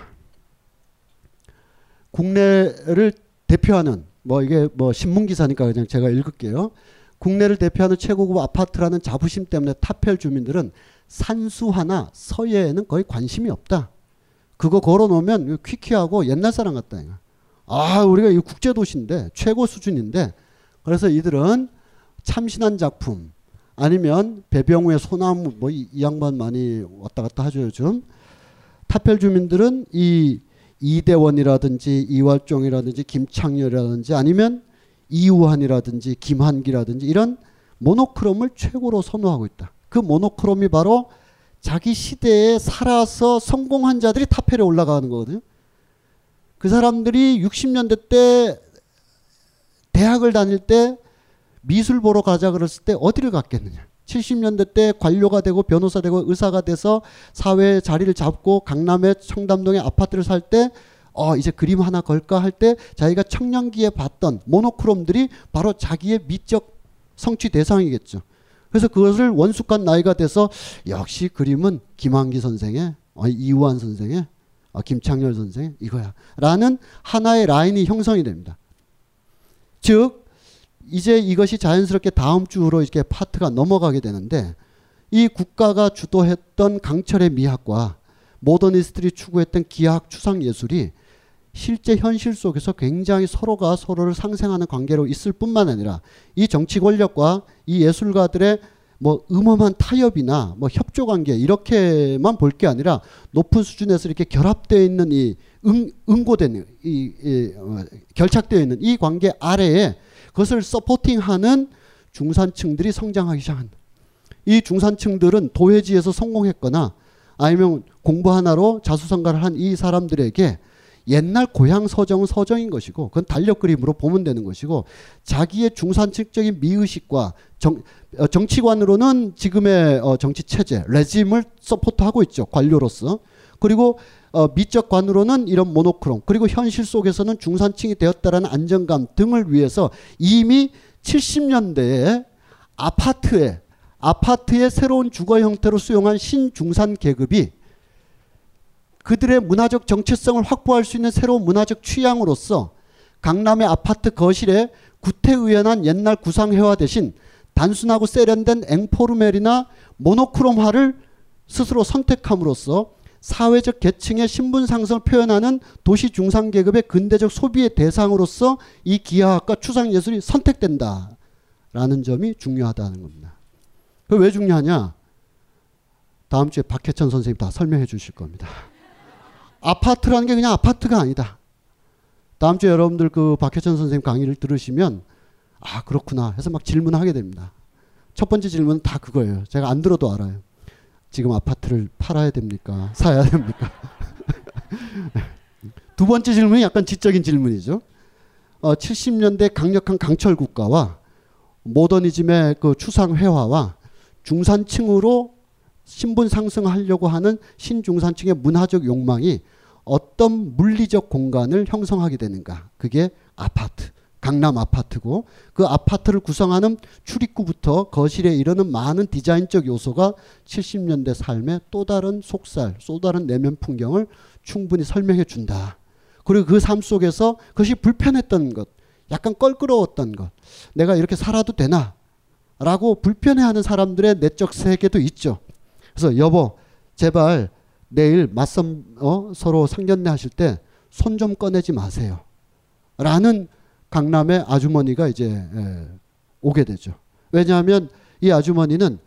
국내를 대표하는 뭐 이게 뭐 신문 기사니까 그냥 제가 읽을게요. 국내를 대표하는 최고급 아파트라는 자부심 때문에 타펠 주민들은 산수화나 서예에는 거의 관심이 없다. 그거 걸어놓으면 퀴퀴하고 옛날 사람 같다. 아, 우리가 이 국제 도시인데 최고 수준인데 그래서 이들은 참신한 작품 아니면 배병우의 소나무 뭐이 이 양반 많이 왔다 갔다 하죠 요즘 타펠 주민들은 이 이대원이라든지 이활종이라든지 김창렬이라든지 아니면 이우환이라든지 김한기라든지 이런 모노크롬을 최고로 선호하고 있다. 그 모노크롬이 바로 자기 시대에 살아서 성공한 자들이 타펠에 올라가는 거거든요. 그 사람들이 60년대 때 대학을 다닐 때 미술 보러 가자 그랬을 때 어디를 갔겠느냐. 70년대 때 관료가 되고 변호사 되고 의사가 돼서 사회에 자리를 잡고 강남의 청담동에 아파트를 살 때 어, 이제 그림 하나 걸까 할 때 자기가 청년기에 봤던 모노크롬들이 바로 자기의 미적 성취 대상이겠죠. 그래서 그것을 원숙한 나이가 돼서 역시 그림은 김한기 선생의 어, 이우환 선생의 어, 김창렬 선생 이거야 라는 하나의 라인이 형성이 됩니다. 즉 이제 이것이 자연스럽게 다음 주로 이렇게 파트가 넘어가게 되는데 이 국가가 주도했던 강철의 미학과 모더니스트들이 추구했던 기하학 추상 예술이 실제 현실 속에서 굉장히 서로가 서로를 상생하는 관계로 있을 뿐만 아니라 이 정치 권력과 이 예술가들의 뭐 음험한 타협이나 뭐 협조 관계 이렇게만 볼 게 아니라 높은 수준에서 이렇게 결합되어 있는 이 응, 응고된 이, 이 어, 결착되어 있는 이 관계 아래에 그것을 supporting하는 중산층들이 성장하기 시작한다. 이 중산층들은 도회지에서 성공했거나 아니면 공부 하나로 자수성가를 한 이 사람들에게 옛날 고향 서정은 서정인 것이고 그건 달력 그림으로 보면 되는 것이고 자기의 중산층적인 미의식과 정, 어, 정치관으로는 지금의 어, 정치 체제 regime을 support하고 있죠 관료로서 그리고 어, 미적 관으로는 이런 모노크롬 그리고 현실 속에서는 중산층이 되었다라는 안정감 등을 위해서 이미 70년대에 아파트에 아파트의 새로운 주거 형태로 수용한 신중산 계급이 그들의 문화적 정체성을 확보할 수 있는 새로운 문화적 취향으로서 강남의 아파트 거실에 구태의연한 옛날 구상회화 대신 단순하고 세련된 앵포르멜이나 모노크롬화를 스스로 선택함으로써 사회적 계층의 신분 상승을 표현하는 도시 중상 계급의 근대적 소비의 대상으로서 이 기하학과 추상 예술이 선택된다라는 점이 중요하다는 겁니다. 그 왜 중요하냐? 다음 주에 박혜천 선생님 다 설명해 주실 겁니다. 아파트라는 게 그냥 아파트가 아니다. 다음 주에 여러분들 그 박혜천 선생님 강의를 들으시면 아 그렇구나 해서 막 질문하게 됩니다. 첫 번째 질문은 다 그거예요. 제가 안 들어도 알아요. 지금 아파트를 팔아야 됩니까? *laughs* 사야 됩니까? *laughs* 두 번째 질문이 약간 지적인 질문이죠. 어, 70년대 강력한 강철 국가와 모더니즘의 그 추상 회화와 중산층으로 신분 상승하려고 하는 신중산층의 문화적 욕망이 어떤 물리적 공간을 형성하게 되는가. 그게 아파트. 강남 아파트고 그 아파트를 구성하는 출입구부터 거실에 이르는 많은 디자인적 요소가 70년대 삶의 또 다른 속살, 또 다른 내면 풍경을 충분히 설명해 준다. 그리고 그 삶 속에서 그것이 불편했던 것, 약간 껄끄러웠던 것, 내가 이렇게 살아도 되나? 라고 불편해하는 사람들의 내적 세계도 있죠. 그래서 여보, 제발 내일 맞선 어? 서로 상견례 하실 때 손 좀 꺼내지 마세요. 라는 강남의 아주머니가 이제 예, 오게 되죠. 왜냐하면 이 아주머니는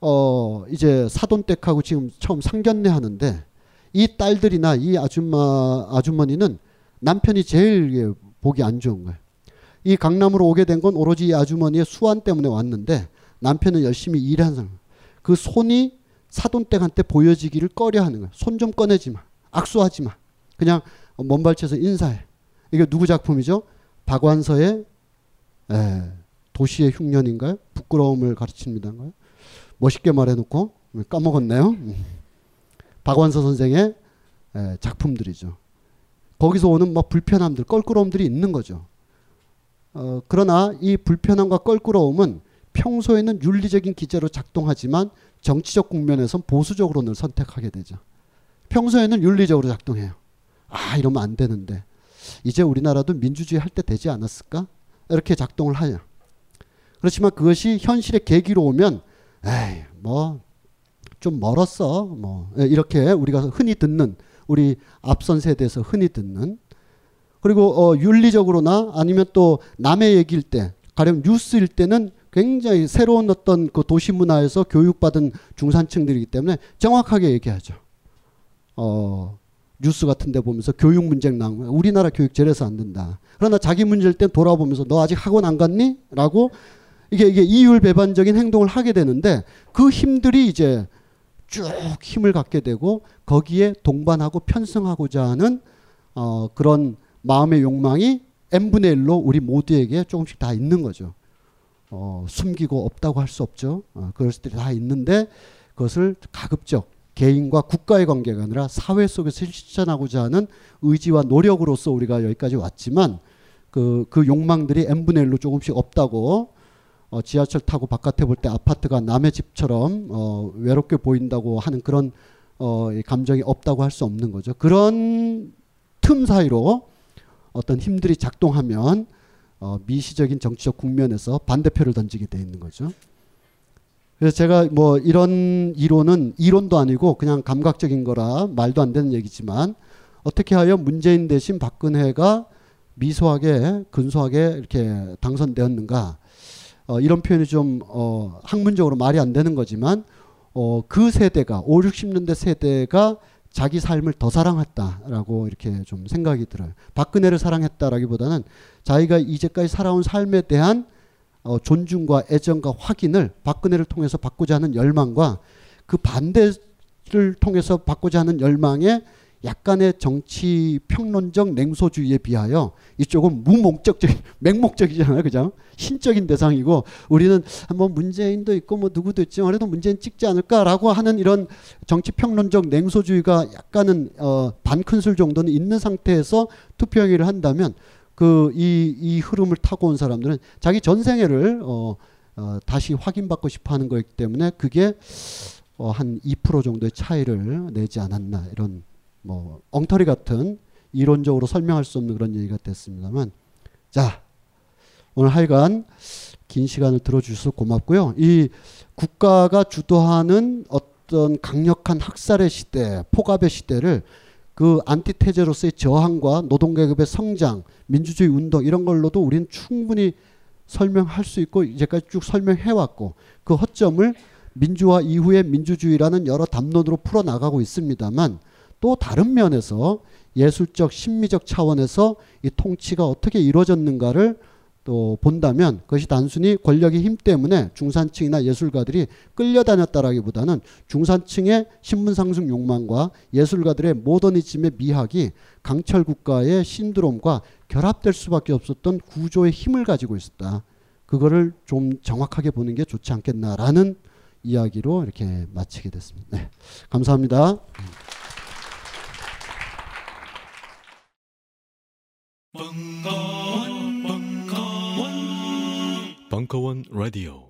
어 이제 사돈댁하고 지금 처음 상견례 하는데 이 딸들이나 이 아줌마 아주머니는 남편이 제일 보기 안 좋은 거예요. 이 강남으로 오게 된 건 오로지 이 아주머니의 수완 때문에 왔는데 남편은 열심히 일한 사람. 그 손이 사돈댁한테 보여지기를 꺼려하는 거야. 손좀 꺼내지 마. 악수하지 마. 그냥 먼발치에서 인사해. 이게 누구 작품이죠? 박완서의 에, 도시의 흉년인가요? 부끄러움을 가르칩니다인가요? 멋있게 말해놓고 까먹었네요. 음. 박완서 선생의 에, 작품들이죠. 거기서 오는 막 불편함들, 껄끄러움들이 있는 거죠. 어, 그러나 이 불편함과 껄끄러움은 평소에는 윤리적인 기제로 작동하지만 정치적 국면에선 보수적으로 늘 선택하게 되죠. 평소에는 윤리적으로 작동해요. 아, 이러면 안 되는데. 이제 우리나라도 민주주의 할 때 되지 않았을까? 이렇게 작동을 하냐. 그렇지만 그것이 현실의 계기로 오면, 에이, 뭐, 좀 멀었어. 뭐, 예, 이렇게 우리가 흔히 듣는, 우리 앞선 세대에서 흔히 듣는, 그리고 어, 윤리적으로나 아니면 또 남의 얘기일 때, 가령 뉴스일 때는 굉장히 새로운 어떤 그 도시 문화에서 교육받은 중산층들이기 때문에 정확하게 얘기하죠. 어, 뉴스 같은 데 보면서 교육 문제 나오면 우리나라 교육 저래서 안 된다. 그러나 자기 문제일 때 돌아보면서 너 아직 학원 안 갔니? 라고 이게 이게 이율 배반적인 행동을 하게 되는데 그 힘들이 이제 쭉 힘을 갖게 되고 거기에 동반하고 편승하고자 하는 어 그런 마음의 욕망이 n분의 1로 우리 모두에게 조금씩 다 있는 거죠. 어, 숨기고 없다고 할 수 없죠. 어, 그것들이 다 있는데 그것을 가급적 개인과 국가의 관계가 아니라 사회 속에서 실천하고자 하는 의지와 노력으로서 우리가 여기까지 왔지만 그, 그 욕망들이 n분의 1로 조금씩 없다고 어, 지하철 타고 바깥에 볼 때 아파트가 남의 집처럼 어, 외롭게 보인다고 하는 그런 어, 감정이 없다고 할 수 없는 거죠. 그런 틈 사이로 어떤 힘들이 작동하면 어, 미시적인 정치적 국면에서 반대표를 던지게 돼 있는 거죠. 그래서 제가 뭐 이런 이론은 이론도 아니고 그냥 감각적인 거라 말도 안 되는 얘기지만 어떻게 하여 문재인 대신 박근혜가 미소하게 근소하게 이렇게 당선되었는가 어, 이런 표현이 좀 어, 학문적으로 말이 안 되는 거지만 어, 그 세대가 5, 60년대 세대가 자기 삶을 더 사랑했다라고 이렇게 좀 생각이 들어요. 박근혜를 사랑했다라기보다는 자기가 이제까지 살아온 삶에 대한 어, 존중과 애정과 확인을 박근혜를 통해서 받고자 하는 열망과 그 반대를 통해서 받고자 하는 열망에 약간의 정치 평론적 냉소주의에 비하여 이쪽은 무목적적 *laughs* 맹목적이잖아요, 그죠? 신적인 대상이고 우리는 뭐 문재인도 있고 뭐 누구도 있지만 그래도 문재인 찍지 않을까라고 하는 이런 정치 평론적 냉소주의가 약간은 어, 반큰술 정도는 있는 상태에서 투표행위를 한다면 그 이 이 흐름을 타고 온 사람들은 자기 전생애를 어, 어, 다시 확인받고 싶어하는 거기 때문에 그게 어, 한 2% 정도의 차이를 내지 않았나 이런 뭐 엉터리 같은 이론적으로 설명할 수 없는 그런 얘기가 됐습니다만 자 오늘 하여간 긴 시간을 들어주셔서 고맙고요. 이 국가가 주도하는 어떤 강력한 학살의 시대, 폭압의 시대를 그 안티테제로서의 저항과 노동계급의 성장, 민주주의 운동 이런 걸로도 우리는 충분히 설명할 수 있고 이제까지 쭉 설명해 왔고 그 허점을 민주화 이후의 민주주의라는 여러 담론으로 풀어 나가고 있습니다만 또 다른 면에서 예술적 심미적 차원에서 이 통치가 어떻게 이루어졌는가를 또 본다면 그것이 단순히 권력의 힘 때문에 중산층이나 예술가들이 끌려다녔다라기보다는 중산층의 신분 상승 욕망과 예술가들의 모더니즘의 미학이 강철 국가의 신드롬과 결합될 수밖에 없었던 구조의 힘을 가지고 있었다. 그거를 좀 정확하게 보는 게 좋지 않겠나라는 이야기로 이렇게 마치게 됐습니다. 네. 감사합니다. 벙커 Angkawan Radio.